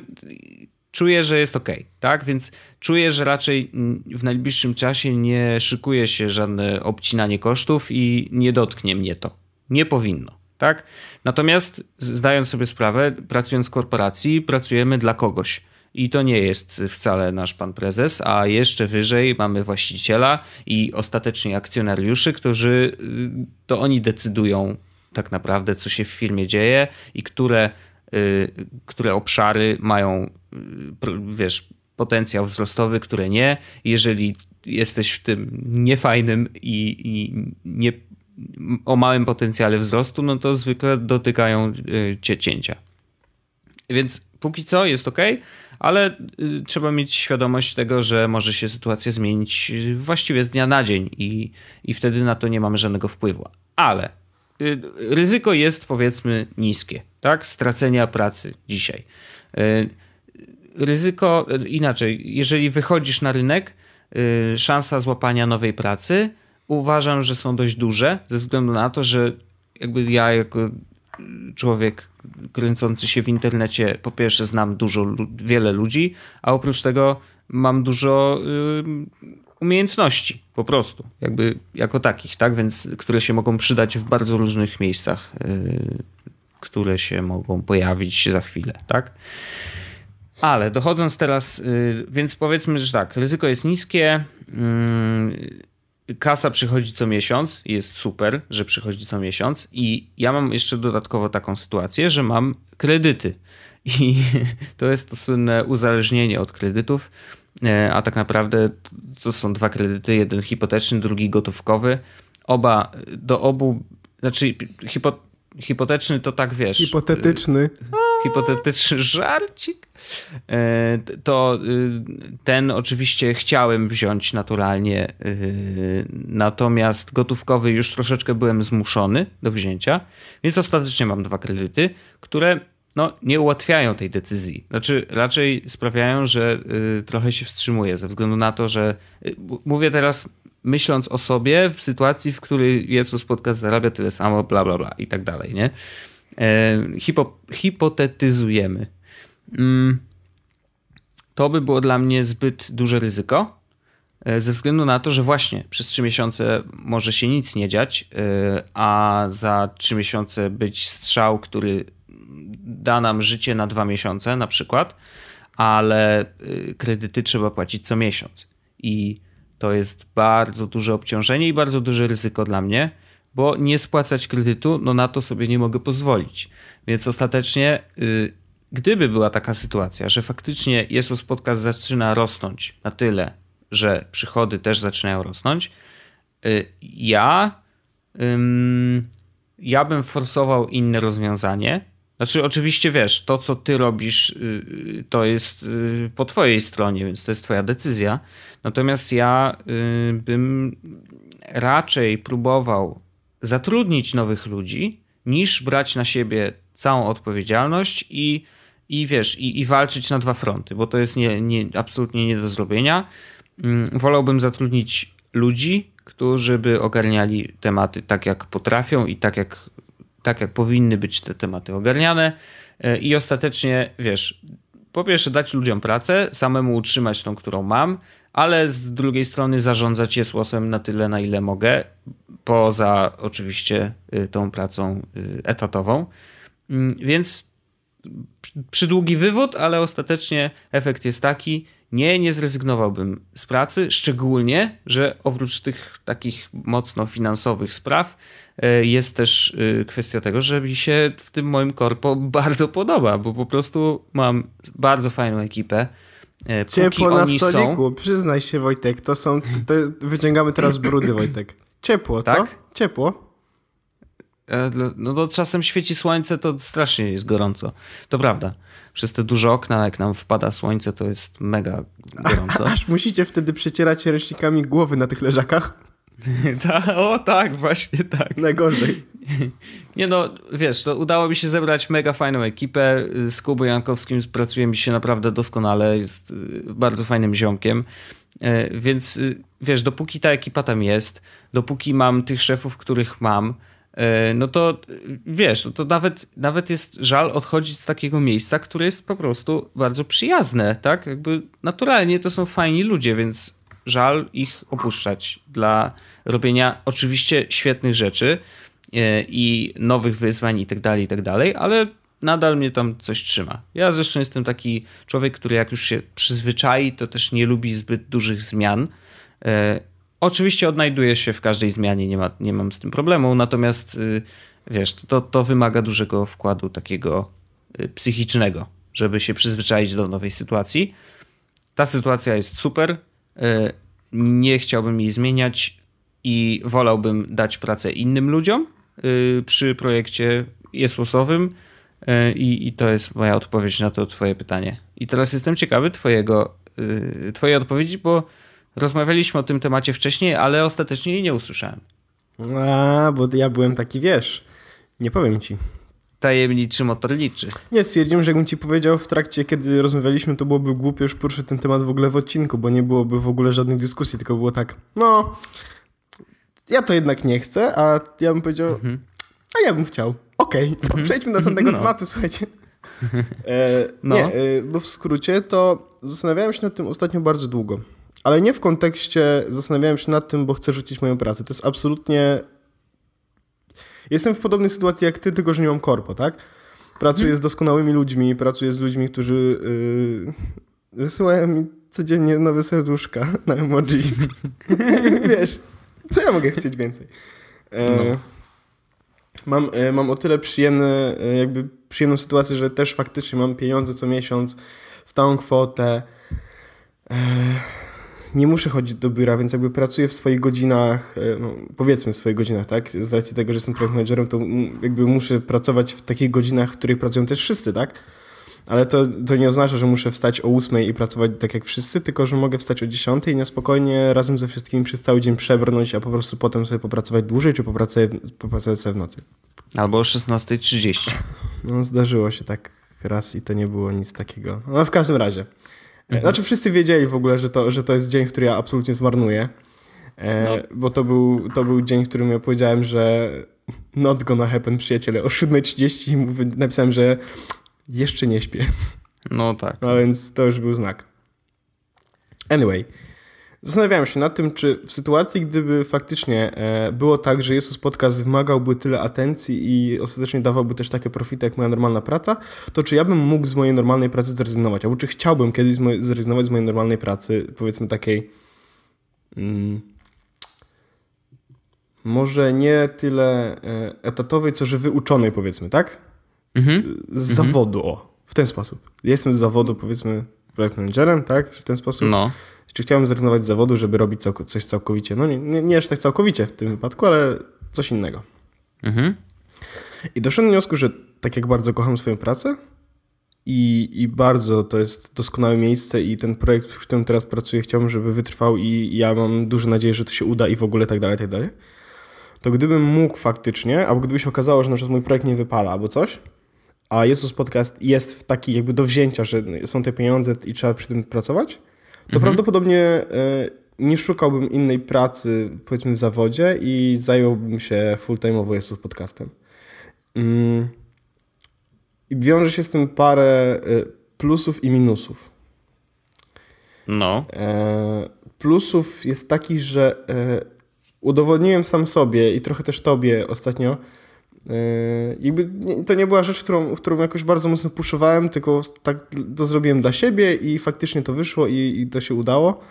A: czuję, że jest ok, tak? Więc czuję, że raczej w najbliższym czasie nie szykuje się żadne obcinanie kosztów i nie dotknie mnie to. Nie powinno, tak? Natomiast zdając sobie sprawę, pracując w korporacji, pracujemy dla kogoś. I to nie jest wcale nasz pan prezes, a jeszcze wyżej mamy właściciela i ostatecznie akcjonariuszy, którzy y, to oni decydują tak naprawdę, co się w firmie dzieje i które Y, które obszary mają, wiesz, potencjał wzrostowy, które nie. Jeżeli jesteś w tym niefajnym i, i nie, o małym potencjale wzrostu, no to zwykle dotykają y, cię cięcia. Więc póki co jest ok, ale trzeba mieć świadomość tego, że może się sytuacja zmienić właściwie z dnia na dzień i, i wtedy na to nie mamy żadnego wpływu. Ale Y, ryzyko jest powiedzmy niskie, tak? Stracenia pracy dzisiaj. Y, ryzyko y, inaczej, jeżeli wychodzisz na rynek, szansa złapania nowej pracy uważam, że są dość duże, ze względu na to, że jakby ja jako człowiek kręcący się w internecie, po pierwsze znam dużo, wiele ludzi, a oprócz tego mam dużo umiejętności po prostu, jakby jako takich, tak? Więc które się mogą przydać w bardzo różnych miejscach, które się mogą pojawić za chwilę, tak? Ale dochodząc teraz, yy, więc powiedzmy, że tak, ryzyko jest niskie, yy, kasa przychodzi co miesiąc, jest super, że przychodzi co miesiąc i ja mam jeszcze dodatkowo taką sytuację, że mam kredyty i (laughs) to jest to słynne uzależnienie od kredytów, E, a tak naprawdę to są dwa kredyty, jeden hipoteczny, drugi gotówkowy. Oba, do obu, znaczy hipo, hipotetyczny to tak wiesz.
B: Hipotetyczny.
A: Hipotetyczny żarcik. E, to y, ten oczywiście chciałem wziąć naturalnie, y, natomiast gotówkowy już troszeczkę byłem zmuszony do wzięcia, więc ostatecznie mam dwa kredyty, które no, nie ułatwiają tej decyzji. Znaczy, raczej sprawiają, że y, trochę się wstrzymuję, ze względu na to, że mówię teraz myśląc o sobie w sytuacji, w której Jezus Podcast zarabia tyle samo, bla, bla, bla i tak dalej, nie? E, hipo, hipotetyzujemy. Mm, to by było dla mnie zbyt duże ryzyko, e, ze względu na to, że właśnie przez trzy miesiące może się nic nie dziać, e, a za trzy miesiące być strzał, który da nam życie na dwa miesiące na przykład, ale kredyty trzeba płacić co miesiąc. I to jest bardzo duże obciążenie i bardzo duże ryzyko dla mnie, bo nie spłacać kredytu, no na to sobie nie mogę pozwolić. Więc ostatecznie, yy, gdyby była taka sytuacja, że faktycznie Jesus Podcast zaczyna rosnąć na tyle, że przychody też zaczynają rosnąć, yy, ja, ja bym forsował inne rozwiązanie, znaczy, oczywiście wiesz, to co ty robisz, y, y, to jest y, po twojej stronie, więc to jest twoja decyzja. Natomiast ja bym raczej próbował zatrudnić nowych ludzi, niż brać na siebie całą odpowiedzialność i, i wiesz, i, i walczyć na dwa fronty, bo to jest nie, nie, absolutnie nie do zrobienia. Mm, wolałbym zatrudnić ludzi, którzy by ogarniali tematy tak, jak potrafią i tak, jak tak, jak powinny być te tematy ogarniane e, i ostatecznie, wiesz, po pierwsze dać ludziom pracę, samemu utrzymać tą, którą mam, ale z drugiej strony zarządzać je słosem na tyle, na ile mogę, poza oczywiście e, tą pracą e, etatową. Mm, więc przydługi wywód, ale ostatecznie efekt jest taki, nie, nie zrezygnowałbym z pracy, szczególnie, że oprócz tych takich mocno finansowych spraw e, jest też e, kwestia tego, że mi się w tym moim korpo (laughs) bardzo podoba, bo po prostu mam bardzo fajną ekipę.
B: E, póki Ciepło na stoliku, są... przyznaj się Wojtek, to są, to wyciągamy teraz brudy Wojtek. Ciepło, co? Tak? Ciepło.
A: No to czasem świeci słońce, to strasznie jest gorąco. To prawda przez te duże okna, jak nam wpada słońce, to jest mega gorąco. (laughs)
B: Aż musicie wtedy przecierać ręcznikami głowy na tych leżakach? (laughs)
A: Ta, o tak, właśnie tak.
B: Najgorzej. (laughs)
A: Nie no, wiesz, to udało mi się zebrać mega fajną ekipę. Z Kubą Jankowskim pracuje mi się naprawdę doskonale, jest y, bardzo fajnym ziomkiem. E, więc y, wiesz, dopóki ta ekipa tam jest, dopóki mam tych szefów, których mam, E, no to wiesz, no to nawet, nawet jest żal odchodzić z takiego miejsca, które jest po prostu bardzo przyjazne, tak? Jakby naturalnie to są fajni ludzie, więc żal ich opuszczać dla robienia oczywiście świetnych rzeczy e, i nowych wyzwań i tak dalej, i tak dalej, ale nadal mnie tam coś trzyma. Ja zresztą jestem taki człowiek, który jak już się przyzwyczai, to też nie lubi zbyt dużych zmian e, Oczywiście odnajduję się w każdej zmianie, nie, ma, nie mam z tym problemu, natomiast y, wiesz, to, to wymaga dużego wkładu takiego y, psychicznego, żeby się przyzwyczaić do nowej sytuacji. Ta sytuacja jest super, y, nie chciałbym jej zmieniać i wolałbym dać pracę innym ludziom przy projekcie jesłosowym i, i to jest moja odpowiedź na to twoje pytanie. I teraz jestem ciekawy twojego, twojej odpowiedzi, bo Rozmawialiśmy o tym temacie wcześniej, ale ostatecznie jej nie usłyszałem.
B: A, bo ja byłem taki, wiesz, nie powiem ci.
A: Tajemniczy motor liczy.
B: Nie, stwierdziłem, że jakbym ci powiedział w trakcie, kiedy rozmawialiśmy, to byłoby głupio już poruszyć ten temat w ogóle w odcinku, bo nie byłoby w ogóle żadnej dyskusji, tylko było tak, no, ja to jednak nie chcę, a ja bym powiedział, mhm. a ja bym chciał. Okej, okay, to mhm. przejdźmy do następnego (laughs) no. tematu, słuchajcie. (laughs) E, no. Nie, e, bo w skrócie to zastanawiałem się nad tym ostatnio bardzo długo ale nie w kontekście zastanawiałem się nad tym, bo chcę rzucić moją pracę. To jest absolutnie. Jestem w podobnej sytuacji jak ty, tylko że nie mam korpo, tak? Pracuję hmm. z doskonałymi ludźmi, pracuję z ludźmi, którzy yy, wysyłają mi codziennie nowe serduszka na emoji. (laughs) Wiesz, co ja mogę chcieć więcej? E, no. Mam, e, mam o tyle przyjemne, e, jakby przyjemną sytuację, że też faktycznie mam pieniądze co miesiąc, stałą kwotę. Nie muszę chodzić do biura, więc jakby pracuję w swoich godzinach, e, no, powiedzmy w swoich godzinach, tak? Z racji tego, że jestem projekt managerem, to jakby muszę pracować w takich godzinach, w których pracują też wszyscy, tak? Ale to, to nie oznacza, że muszę wstać o 8 i pracować tak jak wszyscy, tylko że mogę wstać o 10 i na spokojnie razem ze wszystkimi przez cały dzień przebrnąć, a po prostu potem sobie popracować dłużej, czy popracować, popracować sobie w nocy.
A: Albo o 16.30.
B: No zdarzyło się tak raz i to nie było nic takiego. No w każdym razie. Mhm. Znaczy wszyscy wiedzieli w ogóle, że to, że to jest dzień, który ja absolutnie zmarnuję. E, no. Bo to był, to był dzień, w którym ja powiedziałem, że not gonna happen, przyjaciele. O 7.30 i napisałem, że jeszcze nie śpię.
A: No tak.
B: No więc to już był znak. Anyway. Zastanawiałem się nad tym, czy w sytuacji, gdyby faktycznie e, było tak, że Jezus Podcast wymagałby tyle atencji i ostatecznie dawałby też takie profity jak moja normalna praca, to czy ja bym mógł z mojej normalnej pracy zrezygnować? Albo czy chciałbym kiedyś zrezygnować z mojej normalnej pracy, powiedzmy takiej mm, może nie tyle e, etatowej, co że wyuczonej powiedzmy, tak? Mhm. Z mhm. zawodu, o, w ten sposób. Jestem z zawodu powiedzmy projekt managerem, tak? W ten sposób. No czy chciałbym zrezygnować z zawodu, żeby robić coś całkowicie, no nie, nie, nie aż tak całkowicie w tym wypadku, ale coś innego. Mhm. I doszedłem do wniosku, że tak jak bardzo kocham swoją pracę i, i bardzo to jest doskonałe miejsce i ten projekt, w którym teraz pracuję, chciałbym, żeby wytrwał i ja mam duże nadzieję, że to się uda i w ogóle tak dalej, tak dalej. To gdybym mógł faktycznie, albo gdyby się okazało, że na przykład mój projekt nie wypala albo coś, a Jezus Podcast jest w taki jakby do wzięcia, że są te pieniądze i trzeba przy tym pracować, to mhm. prawdopodobnie e, nie szukałbym innej pracy, powiedzmy, w zawodzie i zająłbym się full-time'owo Jezus podcastem. Mm. I wiąże się z tym parę e, plusów i minusów.
A: No.
B: E, plusów jest takich, że udowodniłem sam sobie i trochę też tobie ostatnio, jakby to nie była rzecz, którą, którą jakoś bardzo mocno puszowałem, tylko tak to zrobiłem dla siebie i faktycznie to wyszło i, i to się udało.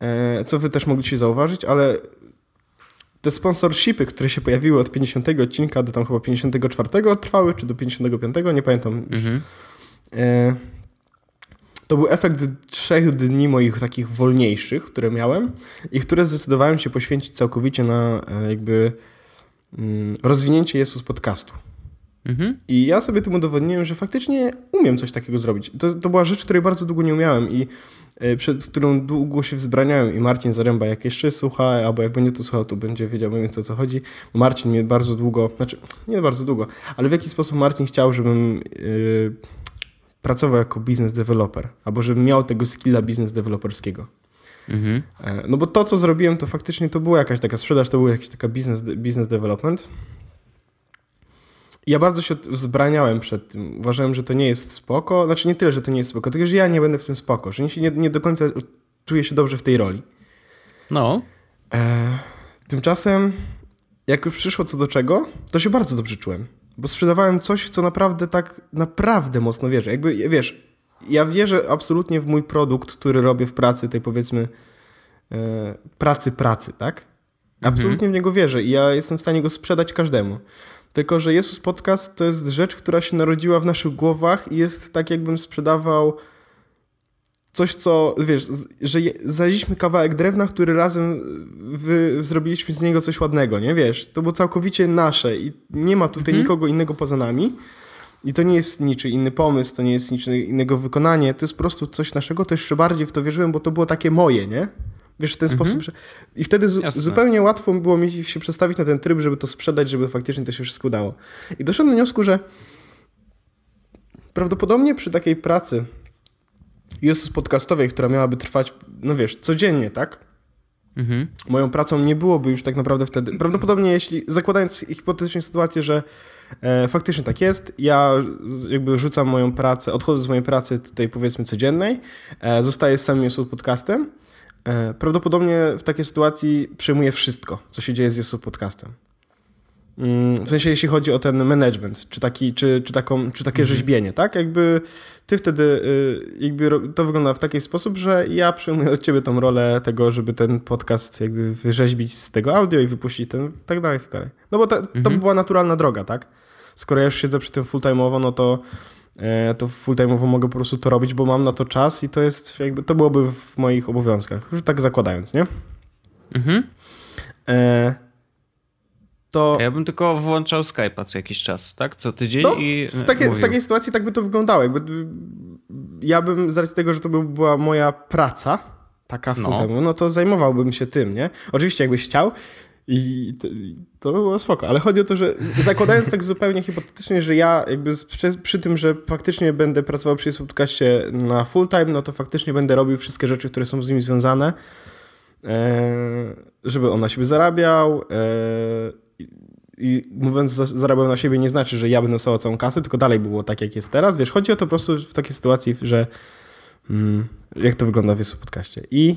B: Yy, co wy też mogliście zauważyć, ale te sponsorshipy, które się pojawiły od 50 odcinka do tam chyba 54 trwały, czy do 55, nie pamiętam już. Mhm. Yy, to był efekt trzech dni moich takich wolniejszych, które miałem i które zdecydowałem się poświęcić całkowicie na jakby Mm, rozwinięcie Jezus podcastu. Mhm. I ja sobie tym udowodniłem, że faktycznie umiem coś takiego zrobić. To, to była rzecz, której bardzo długo nie umiałem i e, przed którą długo się wzbraniałem. I Marcin Zaręba, jak jeszcze słucha, albo jak będzie to słuchał, to będzie wiedział mniej więcej o co chodzi. Marcin mnie bardzo długo, znaczy nie bardzo długo, ale w jaki sposób Marcin chciał, żebym yy, pracował jako business developer, albo żebym miał tego skilla business developerskiego. Mhm. E, no bo to, co zrobiłem, to faktycznie to była jakaś taka sprzedaż, to był jakiś taka business, business development. Ja bardzo się wzbraniałem przed tym. Uważałem, że to nie jest spoko. Znaczy nie tyle, że to nie jest spoko, tylko że ja nie będę w tym spoko, że nie, nie do końca czuję się dobrze w tej roli.
A: No. E,
B: tymczasem, jak już przyszło co do czego, to się bardzo dobrze czułem. Bo sprzedawałem coś, w co naprawdę tak, naprawdę mocno wierzę. Jakby, wiesz, ja wierzę absolutnie w mój produkt, który robię w pracy, tej powiedzmy e, pracy, pracy, tak? Absolutnie mhm. w niego wierzę i ja jestem w stanie go sprzedać każdemu. Tylko, że Jezus Podcast to jest rzecz, która się narodziła w naszych głowach i jest tak, jakbym sprzedawał coś, co, wiesz, że znaleźliśmy kawałek drewna, który razem wy, zrobiliśmy z niego coś ładnego, nie? Wiesz, to było całkowicie nasze i nie ma tutaj mhm. nikogo innego poza nami. I to nie jest niczy inny pomysł, to nie jest niczy innego wykonanie, to jest po prostu coś naszego, to jeszcze bardziej w to wierzyłem, bo to było takie moje, nie? Wiesz, w ten mhm. sposób. Że... I wtedy zupełnie łatwo było mi się przestawić na ten tryb, żeby to sprzedać, żeby faktycznie to się wszystko udało. I doszedłem do wniosku, że prawdopodobnie przy takiej pracy jest podcastowej, która miałaby trwać, no wiesz, codziennie, tak? Mhm. Moją pracą nie byłoby już tak naprawdę wtedy. Prawdopodobnie, jeśli zakładając hipotetycznie sytuację, że E, faktycznie tak jest. Ja jakby rzucam moją pracę, odchodzę z mojej pracy powiedzmy codziennej, e, zostaję z samym YouTube podcastem. E, prawdopodobnie w takiej sytuacji przyjmuję wszystko, co się dzieje z YouTube podcastem. Mm, w sensie, jeśli chodzi o ten management, czy, taki, czy, czy, taką, czy takie mhm. rzeźbienie, tak? Jakby ty wtedy, y, jakby to wygląda w taki sposób, że ja przyjmuję od ciebie tą rolę tego, żeby ten podcast jakby wyrzeźbić z tego audio i wypuścić ten, tak dalej, tak dalej. No bo to, to mhm. była naturalna droga, tak? skoro ja już siedzę przy tym full-time'owo, no to e, to full-time'owo mogę po prostu to robić, bo mam na to czas i to jest jakby, to byłoby w moich obowiązkach, już tak zakładając, nie?
A: Mhm.
B: E, to...
A: Ja bym tylko włączał Skype'a co jakiś czas, tak? Co tydzień
B: no,
A: i
B: w, takie, w takiej sytuacji tak by to wyglądało. Jakby, ja bym, z racji tego, że to by była moja praca, taka no. no to zajmowałbym się tym, nie? Oczywiście jakbyś chciał, i to, to by było spoko, ale chodzi o to, że zakładając tak zupełnie hipotetycznie, że ja jakby przy, przy, tym, że faktycznie będę pracował przy podcaście na full time, no to faktycznie będę robił wszystkie rzeczy, które są z nimi związane, e, żeby on na siebie zarabiał e, i mówiąc zarabiał na siebie nie znaczy, że ja będę dostał całą kasę, tylko dalej było tak, jak jest teraz. Wiesz, chodzi o to po prostu w takiej sytuacji, że mm, jak to wygląda w podcaście. I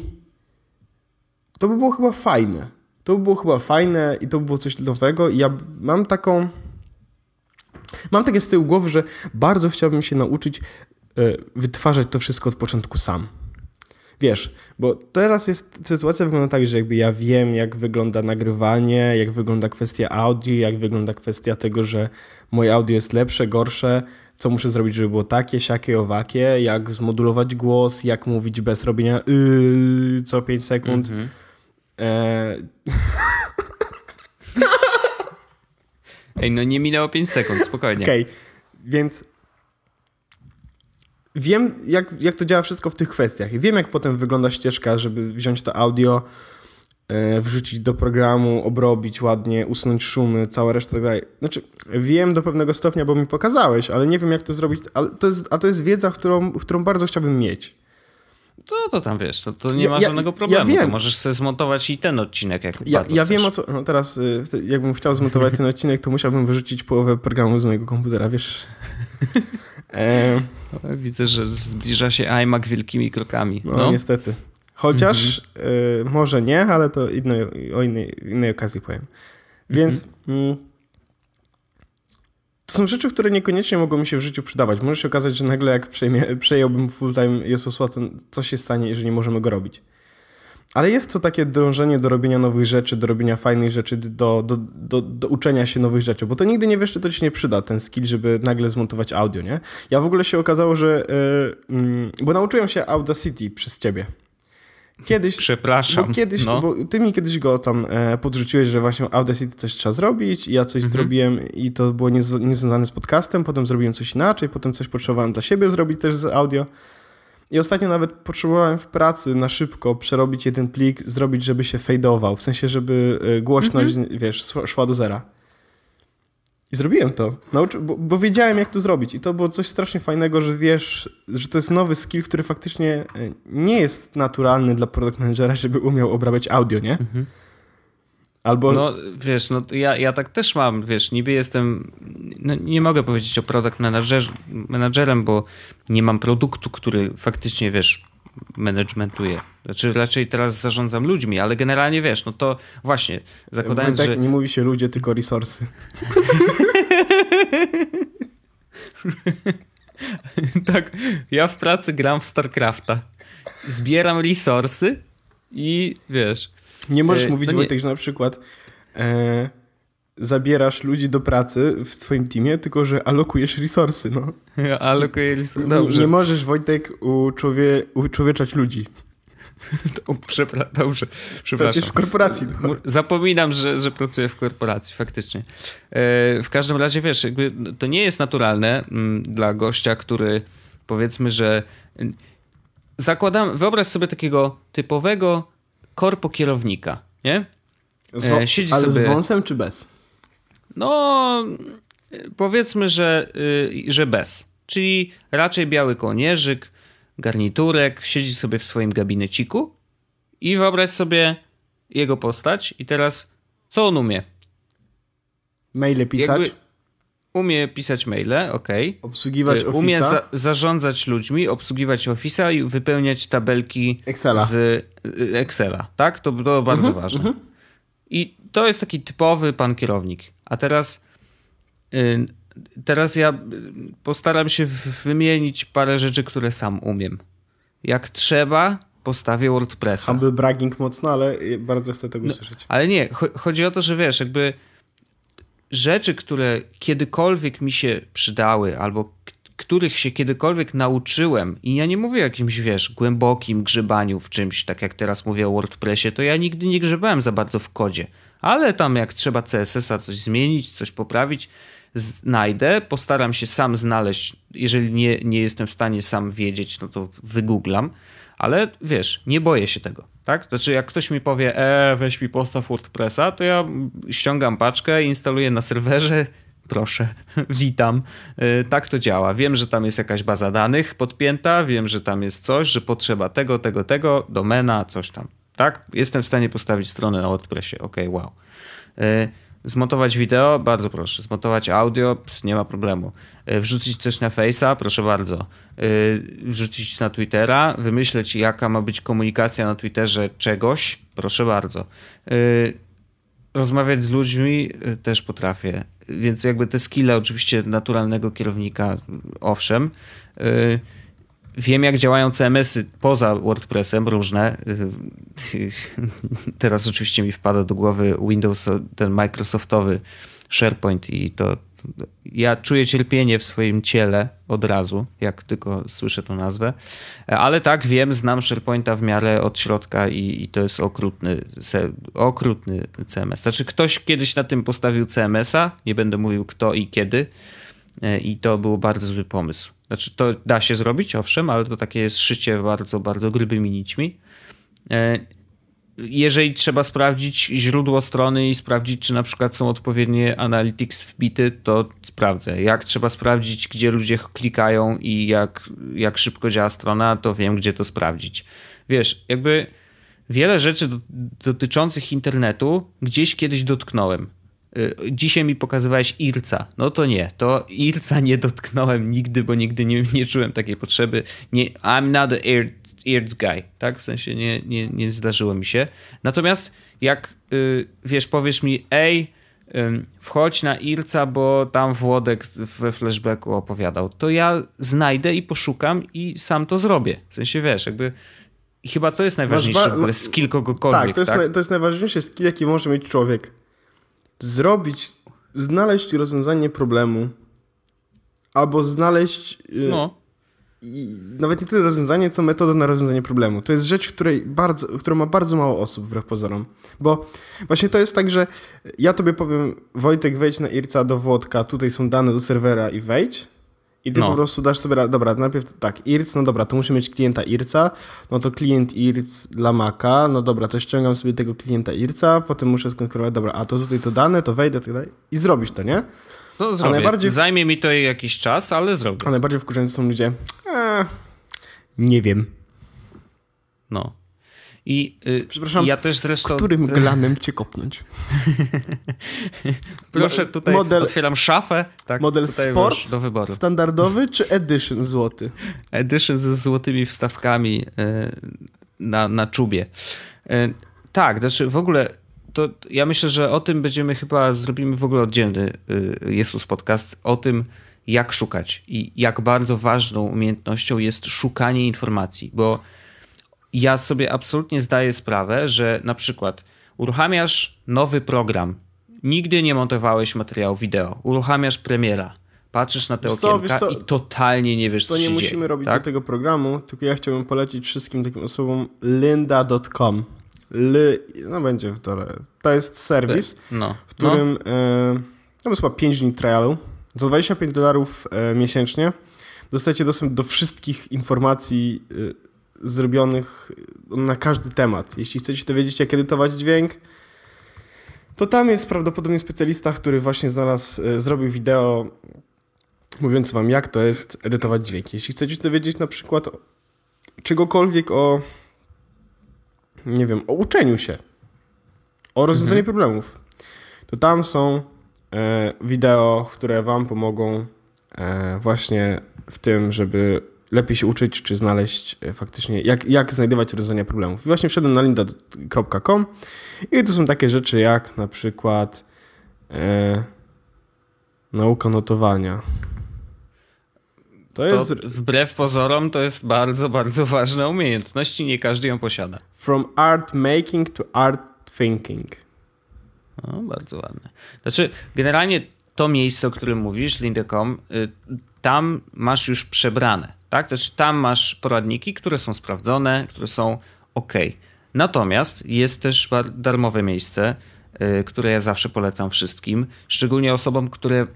B: to by było chyba fajne to by było chyba fajne i to by było coś nowego i ja mam taką... Mam takie z tyłu głowy, że bardzo chciałbym się nauczyć y, wytwarzać to wszystko od początku sam. Wiesz, bo teraz jest sytuacja wygląda tak, że jakby ja wiem, jak wygląda nagrywanie, jak wygląda kwestia audio, jak wygląda kwestia tego, że moje audio jest lepsze, gorsze, co muszę zrobić, żeby było takie, siakie, owakie, jak zmodulować głos, jak mówić bez robienia yy, co 5 sekund. Mm -hmm. E... (laughs)
A: Ej, no nie minęło 5 sekund, spokojnie.
B: Okej, okay. więc wiem, jak, jak to działa wszystko w tych kwestiach. I wiem, jak potem wygląda ścieżka, żeby wziąć to audio, e, wrzucić do programu, obrobić ładnie, usunąć szumy, cała reszta tak dalej. Znaczy, wiem do pewnego stopnia, bo mi pokazałeś, ale nie wiem, jak to zrobić. Ale to jest, a to jest wiedza, którą, którą bardzo chciałbym mieć.
A: To, to tam wiesz, to, to nie ja, ma żadnego problemu. Ja wiem. To możesz sobie zmontować i ten odcinek, jak
B: Ja, ja wiem o co. No teraz, y, jakbym chciał zmontować ten (laughs) odcinek, to musiałbym wyrzucić połowę programu z mojego komputera, wiesz. (laughs)
A: e... Widzę, że zbliża się iMac wielkimi krokami.
B: No, no. niestety. Chociaż mhm. y, może nie, ale to innej, o innej, innej okazji powiem. Więc. Mhm. Mm, to są rzeczy, które niekoniecznie mogą mi się w życiu przydawać. Może się okazać, że nagle jak przejmie, przejąłbym full-time Jesusła, to co się stanie, jeżeli nie możemy go robić. Ale jest to takie dążenie do robienia nowych rzeczy, do robienia fajnych rzeczy, do, do, do, do uczenia się nowych rzeczy, bo to nigdy nie wiesz, czy to ci nie przyda, ten skill, żeby nagle zmontować audio, nie? Ja w ogóle się okazało, że... Yy, yy, bo nauczyłem się Audacity przez ciebie.
A: Kiedyś. Przepraszam.
B: Bo kiedyś, no. bo ty mi kiedyś go tam e, podrzuciłeś, że właśnie Audacity coś trzeba zrobić, i ja coś mhm. zrobiłem i to było niezwiązane z podcastem, potem zrobiłem coś inaczej, potem coś potrzebowałem dla siebie zrobić też z audio. I ostatnio nawet potrzebowałem w pracy na szybko przerobić jeden plik, zrobić, żeby się fadeował, w sensie, żeby e, głośność, mhm. wiesz, szła do zera. I zrobiłem to, Nauczy, bo, bo, wiedziałem, jak to zrobić. I to było coś strasznie fajnego, że wiesz, że to jest nowy skill, który faktycznie e, nie jest naturalny dla product managera, żeby umiał obrabiać audio, nie? Mhm.
A: Albo... No wiesz, no ja, ja tak też mam, wiesz, niby jestem, no, nie mogę powiedzieć o product manager, managerem, bo nie mam produktu, który faktycznie, wiesz, managementuje. Znaczy raczej teraz zarządzam ludźmi, ale generalnie wiesz, no to właśnie, zakładając, że...
B: nie mówi się ludzie, tylko resursy. (laughs)
A: tak, ja w pracy gram w StarCrafta. Zbieram resursy i wiesz...
B: Nie możesz e, mówić, nie... Wojtek, że na przykład... E zabierasz ludzi do pracy w twoim teamie, tylko że alokujesz resursy, no.
A: Ja (laughs) alokuję resursy,
B: dobrze. Nie możesz, Wojtek, uczłowie, uczłowieczać ludzi. (laughs)
A: Przepra dobrze, przepraszam.
B: Pracujesz w korporacji.
A: No. Zapominam, że, że pracuję w korporacji, faktycznie. E, w każdym razie, wiesz, jakby to nie jest naturalne mm, dla gościa, który powiedzmy, że mm, zakładam, wyobraź sobie takiego typowego korpo kierownika, nie?
B: Z, e, siedzi ale sobie... z wąsem czy bez?
A: No, powiedzmy, że, y, że bez. Czyli raczej biały kołnierzyk, garniturek, siedzi sobie w swoim gabineciku i wyobraź sobie jego postać i teraz co on umie?
B: Maile pisać? Jakby
A: umie pisać maile, ok.
B: Obsługiwać Office'a.
A: Umie za zarządzać ludźmi, obsługiwać Office'a i wypełniać tabelki
B: Excela.
A: z y, Excela, tak? To, to bardzo uh -huh, ważne. Uh -huh. I to jest taki typowy pan kierownik. A teraz, y, teraz ja postaram się wymienić parę rzeczy, które sam umiem. Jak trzeba, postawię WordPressa.
B: Humble bragging mocno, ale bardzo chcę tego no, usłyszeć.
A: Ale nie, chodzi o to, że wiesz, jakby rzeczy, które kiedykolwiek mi się przydały, albo których się kiedykolwiek nauczyłem, i ja nie mówię o jakimś, wiesz, głębokim grzebaniu w czymś, tak jak teraz mówię o WordPressie, to ja nigdy nie grzebałem za bardzo w kodzie. Ale tam jak trzeba CSS-a coś zmienić, coś poprawić, znajdę, postaram się sam znaleźć. Jeżeli nie, nie jestem w stanie sam wiedzieć, no to wygooglam. Ale wiesz, nie boję się tego, tak? Znaczy, jak ktoś mi powie, e, weź mi postaw WordPressa, to ja ściągam paczkę, instaluję na serwerze, (laughs) proszę, (laughs) witam. E, tak to działa. Wiem, że tam jest jakaś baza danych podpięta, wiem, że tam jest coś, że potrzeba tego, tego, tego, domena, coś tam. Tak? Jestem w stanie postawić stronę na WordPressie. Ok, wow. E, zmontować wideo? Bardzo proszę. Zmontować audio? Nie ma problemu. E, wrzucić coś na Face'a? Proszę bardzo. Wrzucić na Twittera? Wymyśleć, jaka ma być komunikacja na Twitterze czegoś? Proszę bardzo. Rozmawiać z ludźmi też potrafię więc jakby te skille oczywiście naturalnego kierownika, owszem. Y, wiem, jak działają CMS-y poza WordPressem, różne. (laughs) Teraz oczywiście mi wpada do głowy Windows, ten Microsoftowy SharePoint i to ja czuję cierpienie w swoim ciele od razu, jak tylko słyszę tą nazwę. Ale tak, wiem, znam SharePointa w miarę od środka i, i to jest okrutny, okrutny CMS. Znaczy, ktoś kiedyś na tym postawił CMS-a, nie będę mówił kto i kiedy, e, i to był bardzo zły pomysł. Znaczy, to da się zrobić, owszem, ale to takie jest szycie bardzo, bardzo grubymi nićmi. E, jeżeli trzeba sprawdzić źródło strony i sprawdzić, czy na przykład są odpowiednie analytics wbity, to sprawdzę. Jak trzeba sprawdzić, gdzie ludzie klikają i jak, jak szybko działa strona, to wiem, gdzie to sprawdzić. Wiesz, jakby wiele rzeczy do, dotyczących internetu gdzieś kiedyś dotknąłem. Y, dzisiaj mi pokazywałeś IRCA. No to nie, to IRCA nie dotknąłem nigdy, bo nigdy nie, nie czułem takiej potrzeby. Nie, I'm not a IRC guy, tak? W sensie nie, nie, nie zdarzyło mi się. Natomiast jak, yy, wiesz, powiesz mi, ej, wchodź na IRCA, bo tam Włodek we flashbacku opowiadał, to ja znajdę i poszukam i sam to zrobię. W sensie, wiesz, jakby... I chyba to jest najważniejszy ba- skill kogokolwiek.
B: Tak, to jest, tak? Na, to jest najważniejszy skill, jaki może mieć człowiek zrobić, znaleźć rozwiązanie problemu, albo znaleźć. Y, no. I nawet nie tyle rozwiązanie, co metodę na rozwiązanie problemu. To jest rzecz, której bardzo, która ma bardzo mało osób wbrew pozorom. Bo właśnie to jest tak, że ja tobie powiem, Wojtek, wejdź na IRCA do Włodka, tutaj są dane do serwera i wejdź. I ty no. po prostu dasz sobie, dobra, najpierw tak, IRC, no dobra, to muszę mieć klienta IRCA, no to klient IRC dla Maca, no dobra, to ściągam sobie tego klienta IRCA, potem muszę skonkurować, dobra, a to tutaj to dane, to wejdę, tak dalej i zrobisz to, nie?
A: No zrobię. A najbardziej... Zajmie mi to jakiś czas, ale zrobię.
B: A najbardziej wkurzający są ludzie, eee, nie wiem.
A: No. I, yy, Przepraszam, ja też zresztą...
B: którym glanem cię kopnąć? (laughs)
A: Proszę, tutaj model, otwieram szafę.
B: Tak, model sport do wyboru. standardowy czy edition złoty? (laughs)
A: Edition ze złotymi wstawkami yy, na, na czubie. Yy, tak, znaczy w ogóle to ja myślę, że o tym będziemy chyba, zrobimy w ogóle oddzielny Jezus podcast, o tym jak szukać i jak bardzo ważną umiejętnością jest szukanie informacji, bo ja sobie absolutnie zdaję sprawę, że na przykład uruchamiasz nowy program, nigdy nie montowałeś materiału wideo, uruchamiasz premiera, patrzysz na te wiesz okienka co, i totalnie nie wiesz, co
B: To nie
A: się
B: musimy
A: dzieje,
B: robić
A: tak?
B: do tego programu, tylko ja chciałbym polecić wszystkim takim osobom lynda.com. Ly, no będzie w dole. To jest serwis, no. w którym no. e, jest chyba 5 dni trialu. Za 25 dolarów e, miesięcznie dostajecie dostęp do wszystkich informacji e, zrobionych na każdy temat. Jeśli chcecie dowiedzieć się, jak edytować dźwięk, to tam jest prawdopodobnie specjalista, który właśnie znalazł, e, zrobił wideo mówiąc wam, jak to jest edytować dźwięk. Jeśli chcecie dowiedzieć na przykład czegokolwiek o, nie wiem, o uczeniu się, o rozwiązaniu mhm. problemów, to tam są e, wideo, które wam pomogą e, właśnie w tym, żeby lepiej się uczyć, czy znaleźć e, faktycznie, jak, jak znajdować rozwiązania problemów. I właśnie wszedłem na linda.com i tu są takie rzeczy jak na przykład e, nauka notowania.
A: To jest... wbrew pozorom to jest bardzo, bardzo ważna umiejętność i nie każdy ją posiada.
B: From art making to art thinking.
A: No, bardzo ładne. Znaczy, generalnie to miejsce, o którym mówisz, Linda.com, y, tam masz już przebrane, tak? Też tam masz poradniki, które są sprawdzone, które są ok. Natomiast jest też darmowe miejsce, y, które ja zawsze polecam wszystkim, szczególnie osobom, które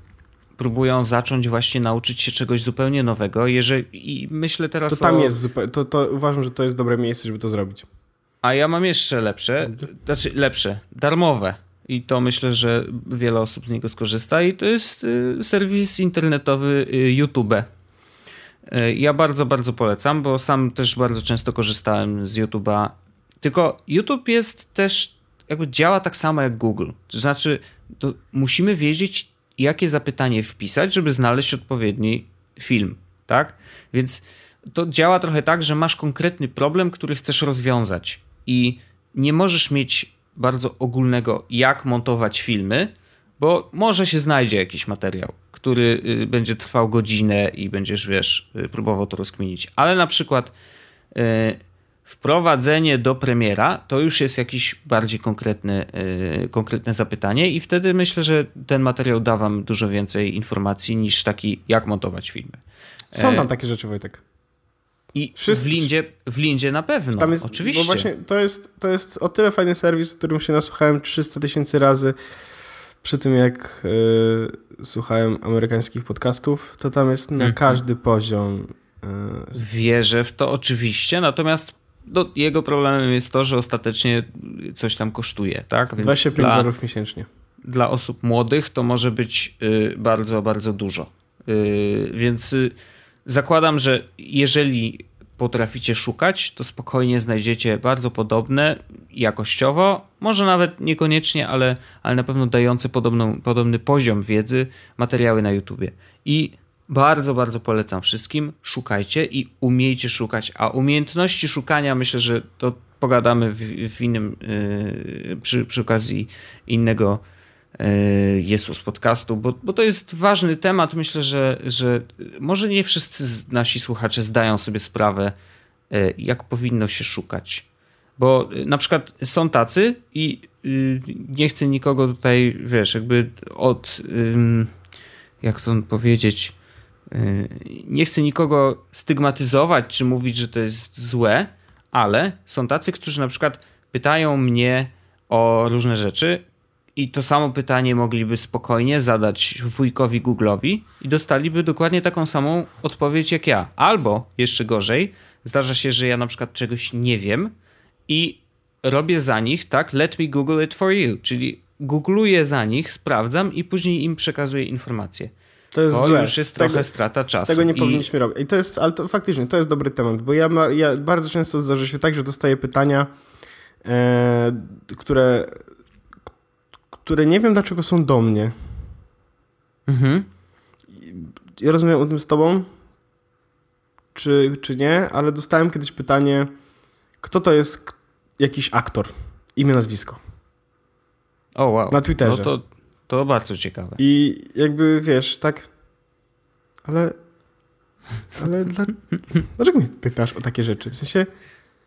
A: próbują zacząć właśnie nauczyć się czegoś zupełnie nowego. Jeżeli, I myślę teraz
B: to tam
A: o...
B: jest, to, to uważam, że to jest dobre miejsce, żeby to zrobić.
A: A ja mam jeszcze lepsze, znaczy lepsze, darmowe. I to myślę, że wiele osób z niego skorzysta. I to jest y, serwis internetowy y, YouTube. Y, ja bardzo, bardzo polecam, bo sam też bardzo często korzystałem z YouTube'a. Tylko YouTube jest też, jakby działa tak samo jak Google. To znaczy, to musimy wiedzieć, jakie zapytanie wpisać, żeby znaleźć odpowiedni film, tak? Więc to działa trochę tak, że masz konkretny problem, który chcesz rozwiązać i nie możesz mieć bardzo ogólnego, jak montować filmy, bo może się znajdzie jakiś materiał, który y, będzie trwał godzinę i będziesz, wiesz, y, próbował to rozkminić. Ale na przykład y, wprowadzenie do premiera to już jest jakiś bardziej konkretny, konkretne zapytanie i wtedy myślę, że ten materiał da wam dużo więcej informacji niż taki, jak montować filmy.
B: Są tam takie rzeczy, Wojtek.
A: I Wszyscy... w, Lindzie, w Lindzie na pewno, Tam jest, oczywiście. Bo
B: właśnie to jest, to jest o tyle fajny serwis, o którym się nasłuchałem 300 tysięcy razy przy tym, jak y, słuchałem amerykańskich podcastów, to tam jest na mm -hmm. każdy poziom.
A: Y, Wierzę w to oczywiście, natomiast no, jego problemem jest to, że ostatecznie coś tam kosztuje, tak?
B: Więc 25 dolarów miesięcznie.
A: Dla osób młodych to może być y, bardzo, bardzo dużo. Y, więc y, zakładam, że jeżeli potraficie szukać, to spokojnie znajdziecie bardzo podobne jakościowo, może nawet niekoniecznie, ale, ale na pewno dające podobną, podobny poziom wiedzy materiały na YouTubie. I bardzo, bardzo polecam wszystkim, szukajcie i umiejcie szukać, a umiejętności szukania myślę, że to pogadamy w, w innym, yy, przy, przy okazji innego Jesus podcastu, bo, bo to jest ważny temat. Myślę, że, że może nie wszyscy nasi słuchacze zdają sobie sprawę, e, jak powinno się szukać. Bo e, na przykład są tacy i nie chcę nikogo tutaj, wiesz, jakby od, jak to powiedzieć, nie chcę nikogo stygmatyzować czy mówić, że to jest złe, ale są tacy, którzy na przykład pytają mnie o różne rzeczy i to samo pytanie mogliby spokojnie zadać wujkowi Google'owi i dostaliby dokładnie taką samą odpowiedź jak ja. Albo jeszcze gorzej, zdarza się, że ja na przykład czegoś nie wiem i robię za nich, tak, let me Google it for you, czyli googluję za nich, sprawdzam i później im przekazuję informacje. To jest to już jest tego, trochę strata czasu.
B: Tego nie I... powinniśmy robić. I to jest, ale to faktycznie, to jest dobry temat, bo ja, ma, ja bardzo często zdarza się tak, że dostaję pytania, e, które które nie wiem dlaczego są do mnie. Mhm. Ja rozumiem o tym z tobą, czy, czy nie, ale dostałem kiedyś pytanie, kto to jest jakiś aktor, imię, nazwisko.
A: O, wow.
B: Na Twitterze.
A: No to, to bardzo ciekawe.
B: I jakby, wiesz, tak, ale, ale dla, dlaczego mnie pytasz o takie rzeczy? W sensie,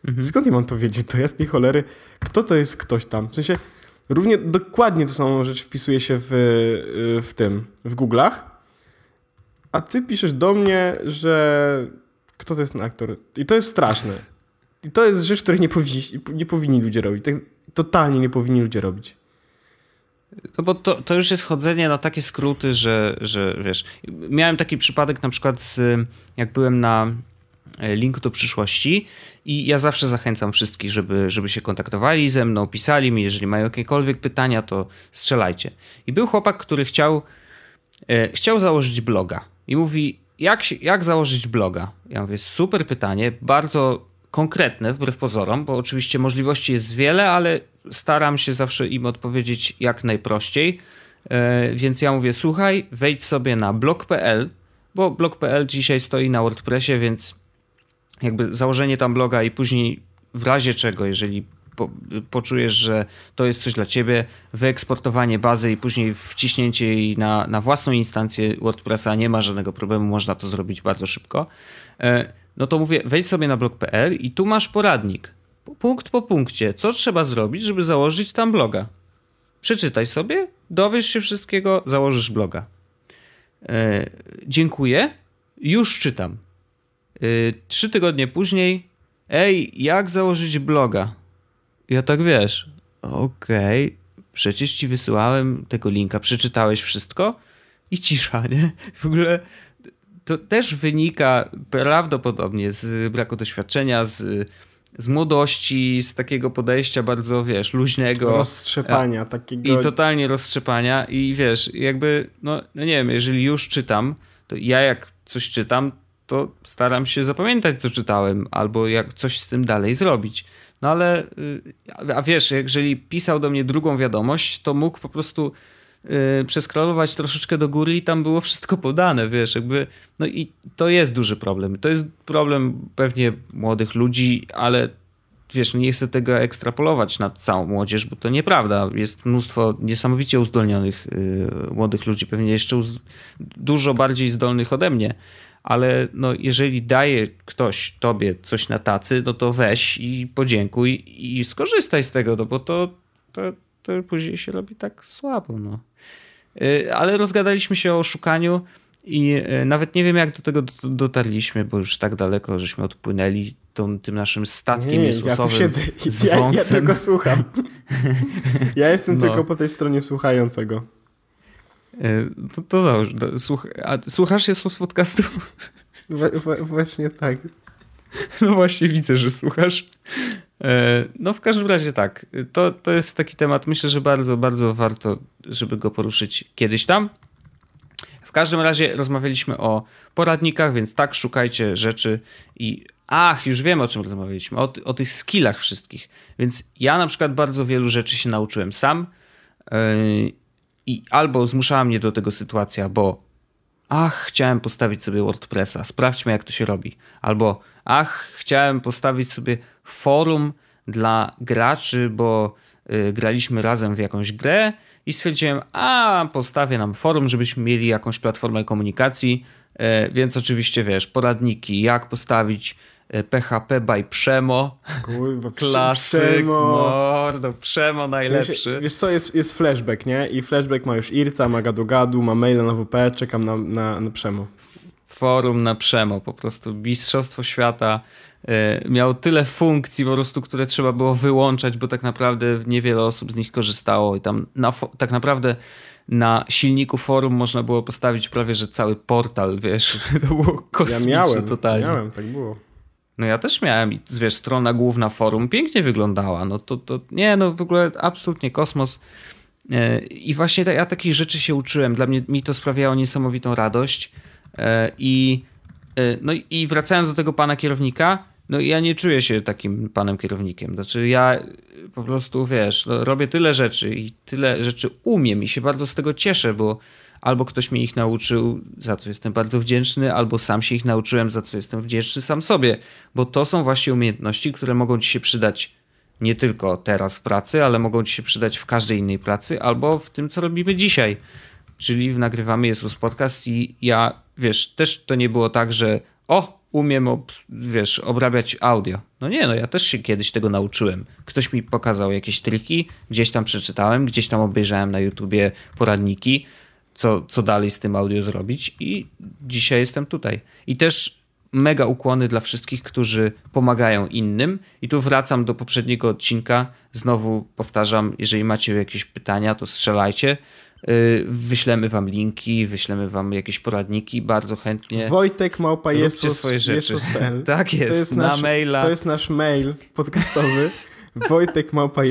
B: mhm. skąd ja mam to wiedzieć? To jasnej cholery. Kto to jest ktoś tam? W sensie, Równie dokładnie to samą rzecz wpisuje się w, y, w tym, w Google'ach, a ty piszesz do mnie, że kto to jest ten aktor. I to jest straszne. I to jest rzecz, której nie powinni, nie powinni ludzie robić. Tak, totalnie nie powinni ludzie robić.
A: No bo to, to już jest chodzenie na takie skróty, że, że wiesz. Miałem taki przypadek na przykład, z, jak byłem na link do przyszłości i ja zawsze zachęcam wszystkich, żeby, żeby się kontaktowali ze mną, pisali mi, jeżeli mają jakiekolwiek pytania, to strzelajcie. I był chłopak, który chciał, e, chciał założyć bloga i mówi, jak, jak założyć bloga? Ja mówię, super pytanie, bardzo konkretne wbrew pozorom, bo oczywiście możliwości jest wiele, ale staram się zawsze im odpowiedzieć jak najprościej. E, więc ja mówię, słuchaj, wejdź sobie na blog.pl, bo blog.pl dzisiaj stoi na WordPressie, więc jakby założenie tam bloga i później w razie czego, jeżeli po, poczujesz, że to jest coś dla ciebie, wyeksportowanie bazy i później wciśnięcie jej na, na własną instancję WordPressa nie ma żadnego problemu, można to zrobić bardzo szybko. E, no to mówię, wejdź sobie na blog.pl i tu masz poradnik. Punkt po punkcie, co trzeba zrobić, żeby założyć tam bloga. Przeczytaj sobie, dowiesz się wszystkiego, założysz bloga. E, dziękuję już czytam. Yy, trzy tygodnie później, ej, jak założyć bloga? Ja tak wiesz, okej, okay, przecież ci wysyłałem tego linka, przeczytałeś wszystko i cisza, (laughs) nie? W ogóle to też wynika prawdopodobnie z braku doświadczenia, z, z młodości, z takiego podejścia bardzo, wiesz, luźnego.
B: Roztrzepania takiego.
A: I totalnie roztrzepania i wiesz, jakby, no, no nie wiem, jeżeli już czytam, to ja jak coś czytam, to staram się zapamiętać, co czytałem, albo jak coś z tym dalej zrobić. No ale, y, a wiesz, jeżeli pisał do mnie drugą wiadomość, to mógł po prostu yy, przeskrolować troszeczkę do góry i tam było wszystko podane, wiesz, jakby, no i to jest duży problem. To jest problem pewnie młodych ludzi, ale wiesz, nie chcę tego ekstrapolować na całą młodzież, bo to nieprawda. Jest mnóstwo niesamowicie uzdolnionych yy, młodych ludzi, pewnie jeszcze uz- dużo bardziej zdolnych ode mnie, ale no, jeżeli daje ktoś tobie coś na tacy, no to weź i podziękuj i skorzystaj z tego, no bo to, to, to później się robi tak słabo. No. Y, ale rozgadaliśmy się o szukaniu i y, nawet nie wiem, jak do tego dotarliśmy, bo już tak daleko, żeśmy odpłynęli tą, tym naszym statkiem nie,
B: Ja tu siedzę i ja, ja tego słucham. (laughs) Ja jestem no. tylko po tej stronie słuchającego.
A: Y, to, to dobrze. Słuch, a słuchasz się podcastu? (laughs)
B: właśnie tak. (laughs)
A: No właśnie widzę, że słuchasz. E, no w każdym razie tak, to, to jest taki temat, myślę, że bardzo, bardzo warto, żeby go poruszyć kiedyś tam. W każdym razie rozmawialiśmy o poradnikach, więc tak, szukajcie rzeczy i ach, już wiem o czym rozmawialiśmy, o, o tych skillach wszystkich. Więc ja na przykład bardzo wielu rzeczy się nauczyłem sam yy, i albo zmuszała mnie do tego sytuacja, bo ach, chciałem postawić sobie WordPressa, sprawdźmy jak to się robi. Albo ach, chciałem postawić sobie forum dla graczy, bo y, graliśmy razem w jakąś grę i stwierdziłem, a postawię nam forum, żebyśmy mieli jakąś platformę komunikacji, y, więc oczywiście wiesz, poradniki, jak postawić PHP y, by Przemo.
B: Kurwa, Klasyk, Przemo.
A: mordo, Przemo najlepszy. W sensie,
B: wiesz co, jest, jest flashback, nie? I flashback ma już Irca, ma gadu gadu, ma maila na WP, czekam na, na, na Przemo.
A: Forum na Przemo, po prostu mistrzostwo świata E, miał tyle funkcji po prostu, które trzeba było wyłączać, bo tak naprawdę niewiele osób z nich korzystało i tam na, tak naprawdę na silniku forum można było postawić prawie, że cały portal, wiesz, (laughs) to było kosmiczne ja miałem, totalnie.
B: miałem, tak było.
A: No ja też miałem i wiesz, strona główna forum pięknie wyglądała, no to, to nie, no w ogóle absolutnie kosmos. E, I właśnie ja takich rzeczy się uczyłem, dla mnie mi to sprawiało niesamowitą radość e, i no i wracając do tego pana kierownika, no ja nie czuję się takim panem kierownikiem. Znaczy ja po prostu, wiesz, no, robię tyle rzeczy i tyle rzeczy umiem i się bardzo z tego cieszę, bo albo ktoś mnie ich nauczył, za co jestem bardzo wdzięczny, albo sam się ich nauczyłem, za co jestem wdzięczny sam sobie, bo to są właśnie umiejętności, które mogą ci się przydać nie tylko teraz w pracy, ale mogą ci się przydać w każdej innej pracy, albo w tym, co robimy dzisiaj. Czyli nagrywamy Jezus Podcast i ja, wiesz, też to nie było tak, że o, umiem, ob, wiesz, obrabiać audio. No nie, no ja też się kiedyś tego nauczyłem. Ktoś mi pokazał jakieś triki, gdzieś tam przeczytałem, gdzieś tam obejrzałem na YouTubie poradniki, co, co dalej z tym audio zrobić i dzisiaj jestem tutaj. I też mega ukłony dla wszystkich, którzy pomagają innym. I tu wracam do poprzedniego odcinka. Znowu powtarzam, jeżeli macie jakieś pytania, to strzelajcie. Y, wyślemy wam linki, wyślemy wam jakieś poradniki, bardzo chętnie.
B: Wojtek Małpa Jesus, Jesus.pl (laughs)
A: Tak jest, to jest na nasz, maila.
B: To jest nasz mail podcastowy. (laughs) Wojtek Małpa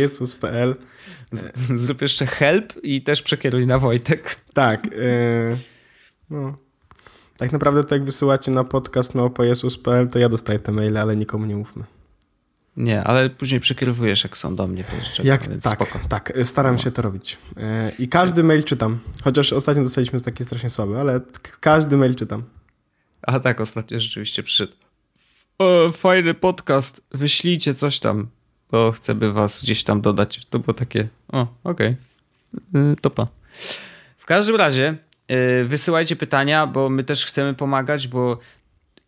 B: Jesus.pl
A: Zrób jeszcze help i też przekieruj na Wojtek.
B: Tak. Yy, no. Tak naprawdę to jak wysyłacie na podcast małpajesus.pl to ja dostaję te maile, ale nikomu nie mówmy.
A: Nie, ale później przekierowujesz, jak są do mnie te
B: Jak, tak, spoko. tak, staram no. się to robić. E, I każdy mail czytam. Chociaż ostatnio dostaliśmy taki strasznie słaby, ale każdy mail czytam.
A: A tak, ostatnio rzeczywiście przyszedł. Fajny podcast, wyślijcie coś tam, bo chcę by was gdzieś tam dodać. To było takie, o, okej, okay. topa. W każdym razie yy, wysyłajcie pytania, bo my też chcemy pomagać, bo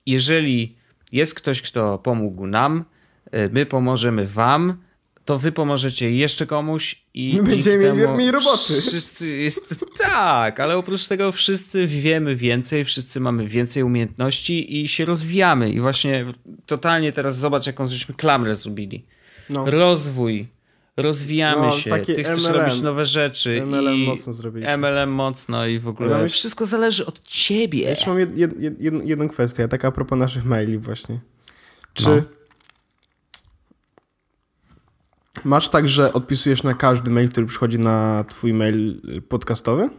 A: jeżeli jest ktoś, kto pomógł nam, E, my pomożemy Wam to wy pomożecie jeszcze komuś i
B: My będziemy mieli mniej roboty.
A: Wszyscy jest tak, ale oprócz tego wszyscy wiemy więcej, wszyscy mamy więcej umiejętności i się rozwijamy. I właśnie totalnie teraz zobacz, jaką żeśmy klamrę zrobili. No. Rozwój. Rozwijamy no, się, ty chcesz MLM. robić nowe rzeczy.
B: MLM i mocno zrobiliśmy.
A: MLM mocno i w ogóle ja wszystko zależy od ciebie. Ja
B: jeszcze mam jed, jed, jed, jedną kwestię, tak a propos naszych maili właśnie. Czy no. masz tak, że odpisujesz na każdy mail, który przychodzi na twój mail podcastowy?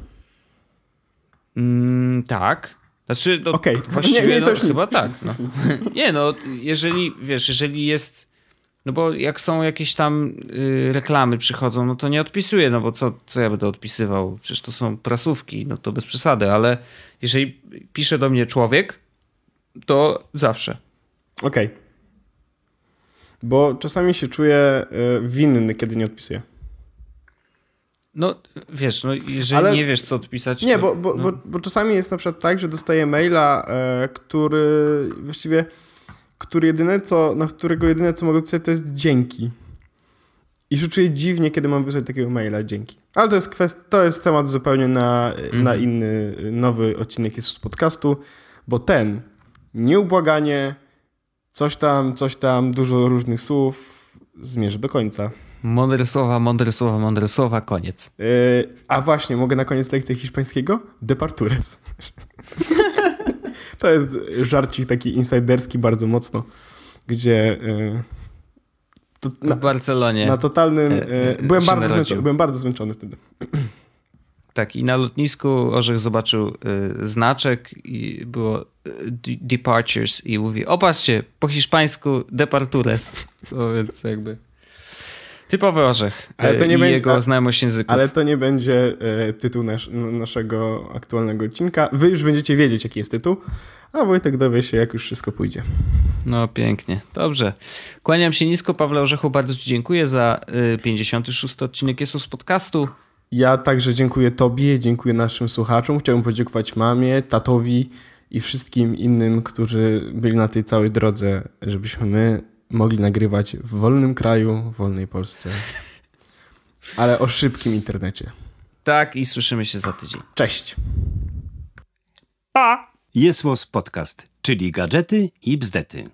A: Mm, tak. Znaczy, no,
B: okay.
A: właściwie (laughs) nie, nie, no, chyba tak. No. (laughs) nie no, jeżeli, wiesz, jeżeli jest no bo jak są jakieś tam y, reklamy przychodzą, no to nie odpisuję, no bo co, co ja będę odpisywał? Przecież to są prasówki, no to bez przesady, ale jeżeli pisze do mnie człowiek, to zawsze.
B: Okej. Okay. Bo czasami się czuję y, winny, kiedy nie odpisuję.
A: No, wiesz, no jeżeli Ale... nie wiesz, co odpisać.
B: Nie, to, bo, bo, no. bo, bo, czasami jest na przykład tak, że dostaję maila, e, który właściwie który jedyne co, na którego jedyne co mogę pisać to jest dzięki. I się czuję dziwnie, kiedy mam wysłać takiego maila dzięki. Ale to jest kwestia, to jest temat zupełnie na, mm. na inny, nowy odcinek jest z podcastu, bo ten nieubłaganie, coś tam, coś tam, dużo różnych słów zmierzy do końca.
A: Mądre słowa, mądre słowa, mądre słowa, koniec. Yy,
B: a właśnie, mogę na koniec lekcji hiszpańskiego? Departures. (laughs) To jest żarcik taki insiderski bardzo mocno, gdzie... E,
A: to, na, w Barcelonie.
B: Na totalnym... E, e, byłem, bardzo zmęczony, byłem bardzo zmęczony wtedy. (clears throat)
A: Tak, i na lotnisku Orzech zobaczył y, znaczek i było y, departures i mówi, opatrzcie, po hiszpańsku departures. (laughs) No więc jakby... Typowy orzech ale to nie i będzie, jego a, znajomość języków.
B: Ale to nie będzie e, tytuł nasz, naszego aktualnego odcinka. Wy już będziecie wiedzieć, jaki jest tytuł, a Wojtek dowie się, jak już wszystko pójdzie.
A: No pięknie. Dobrze. Kłaniam się nisko, Pawle Orzechu, bardzo Ci dziękuję za y, 56 odcinek Jesus Podcastu.
B: Ja także dziękuję Tobie, dziękuję naszym słuchaczom. Chciałbym podziękować mamie, tatowi i wszystkim innym, którzy byli na tej całej drodze, żebyśmy my mogli nagrywać w wolnym kraju, w wolnej Polsce. Ale o szybkim internecie.
A: Tak, i słyszymy się za tydzień.
B: Cześć.
A: Pa!
C: Jest Podcast, czyli gadżety i bzdety.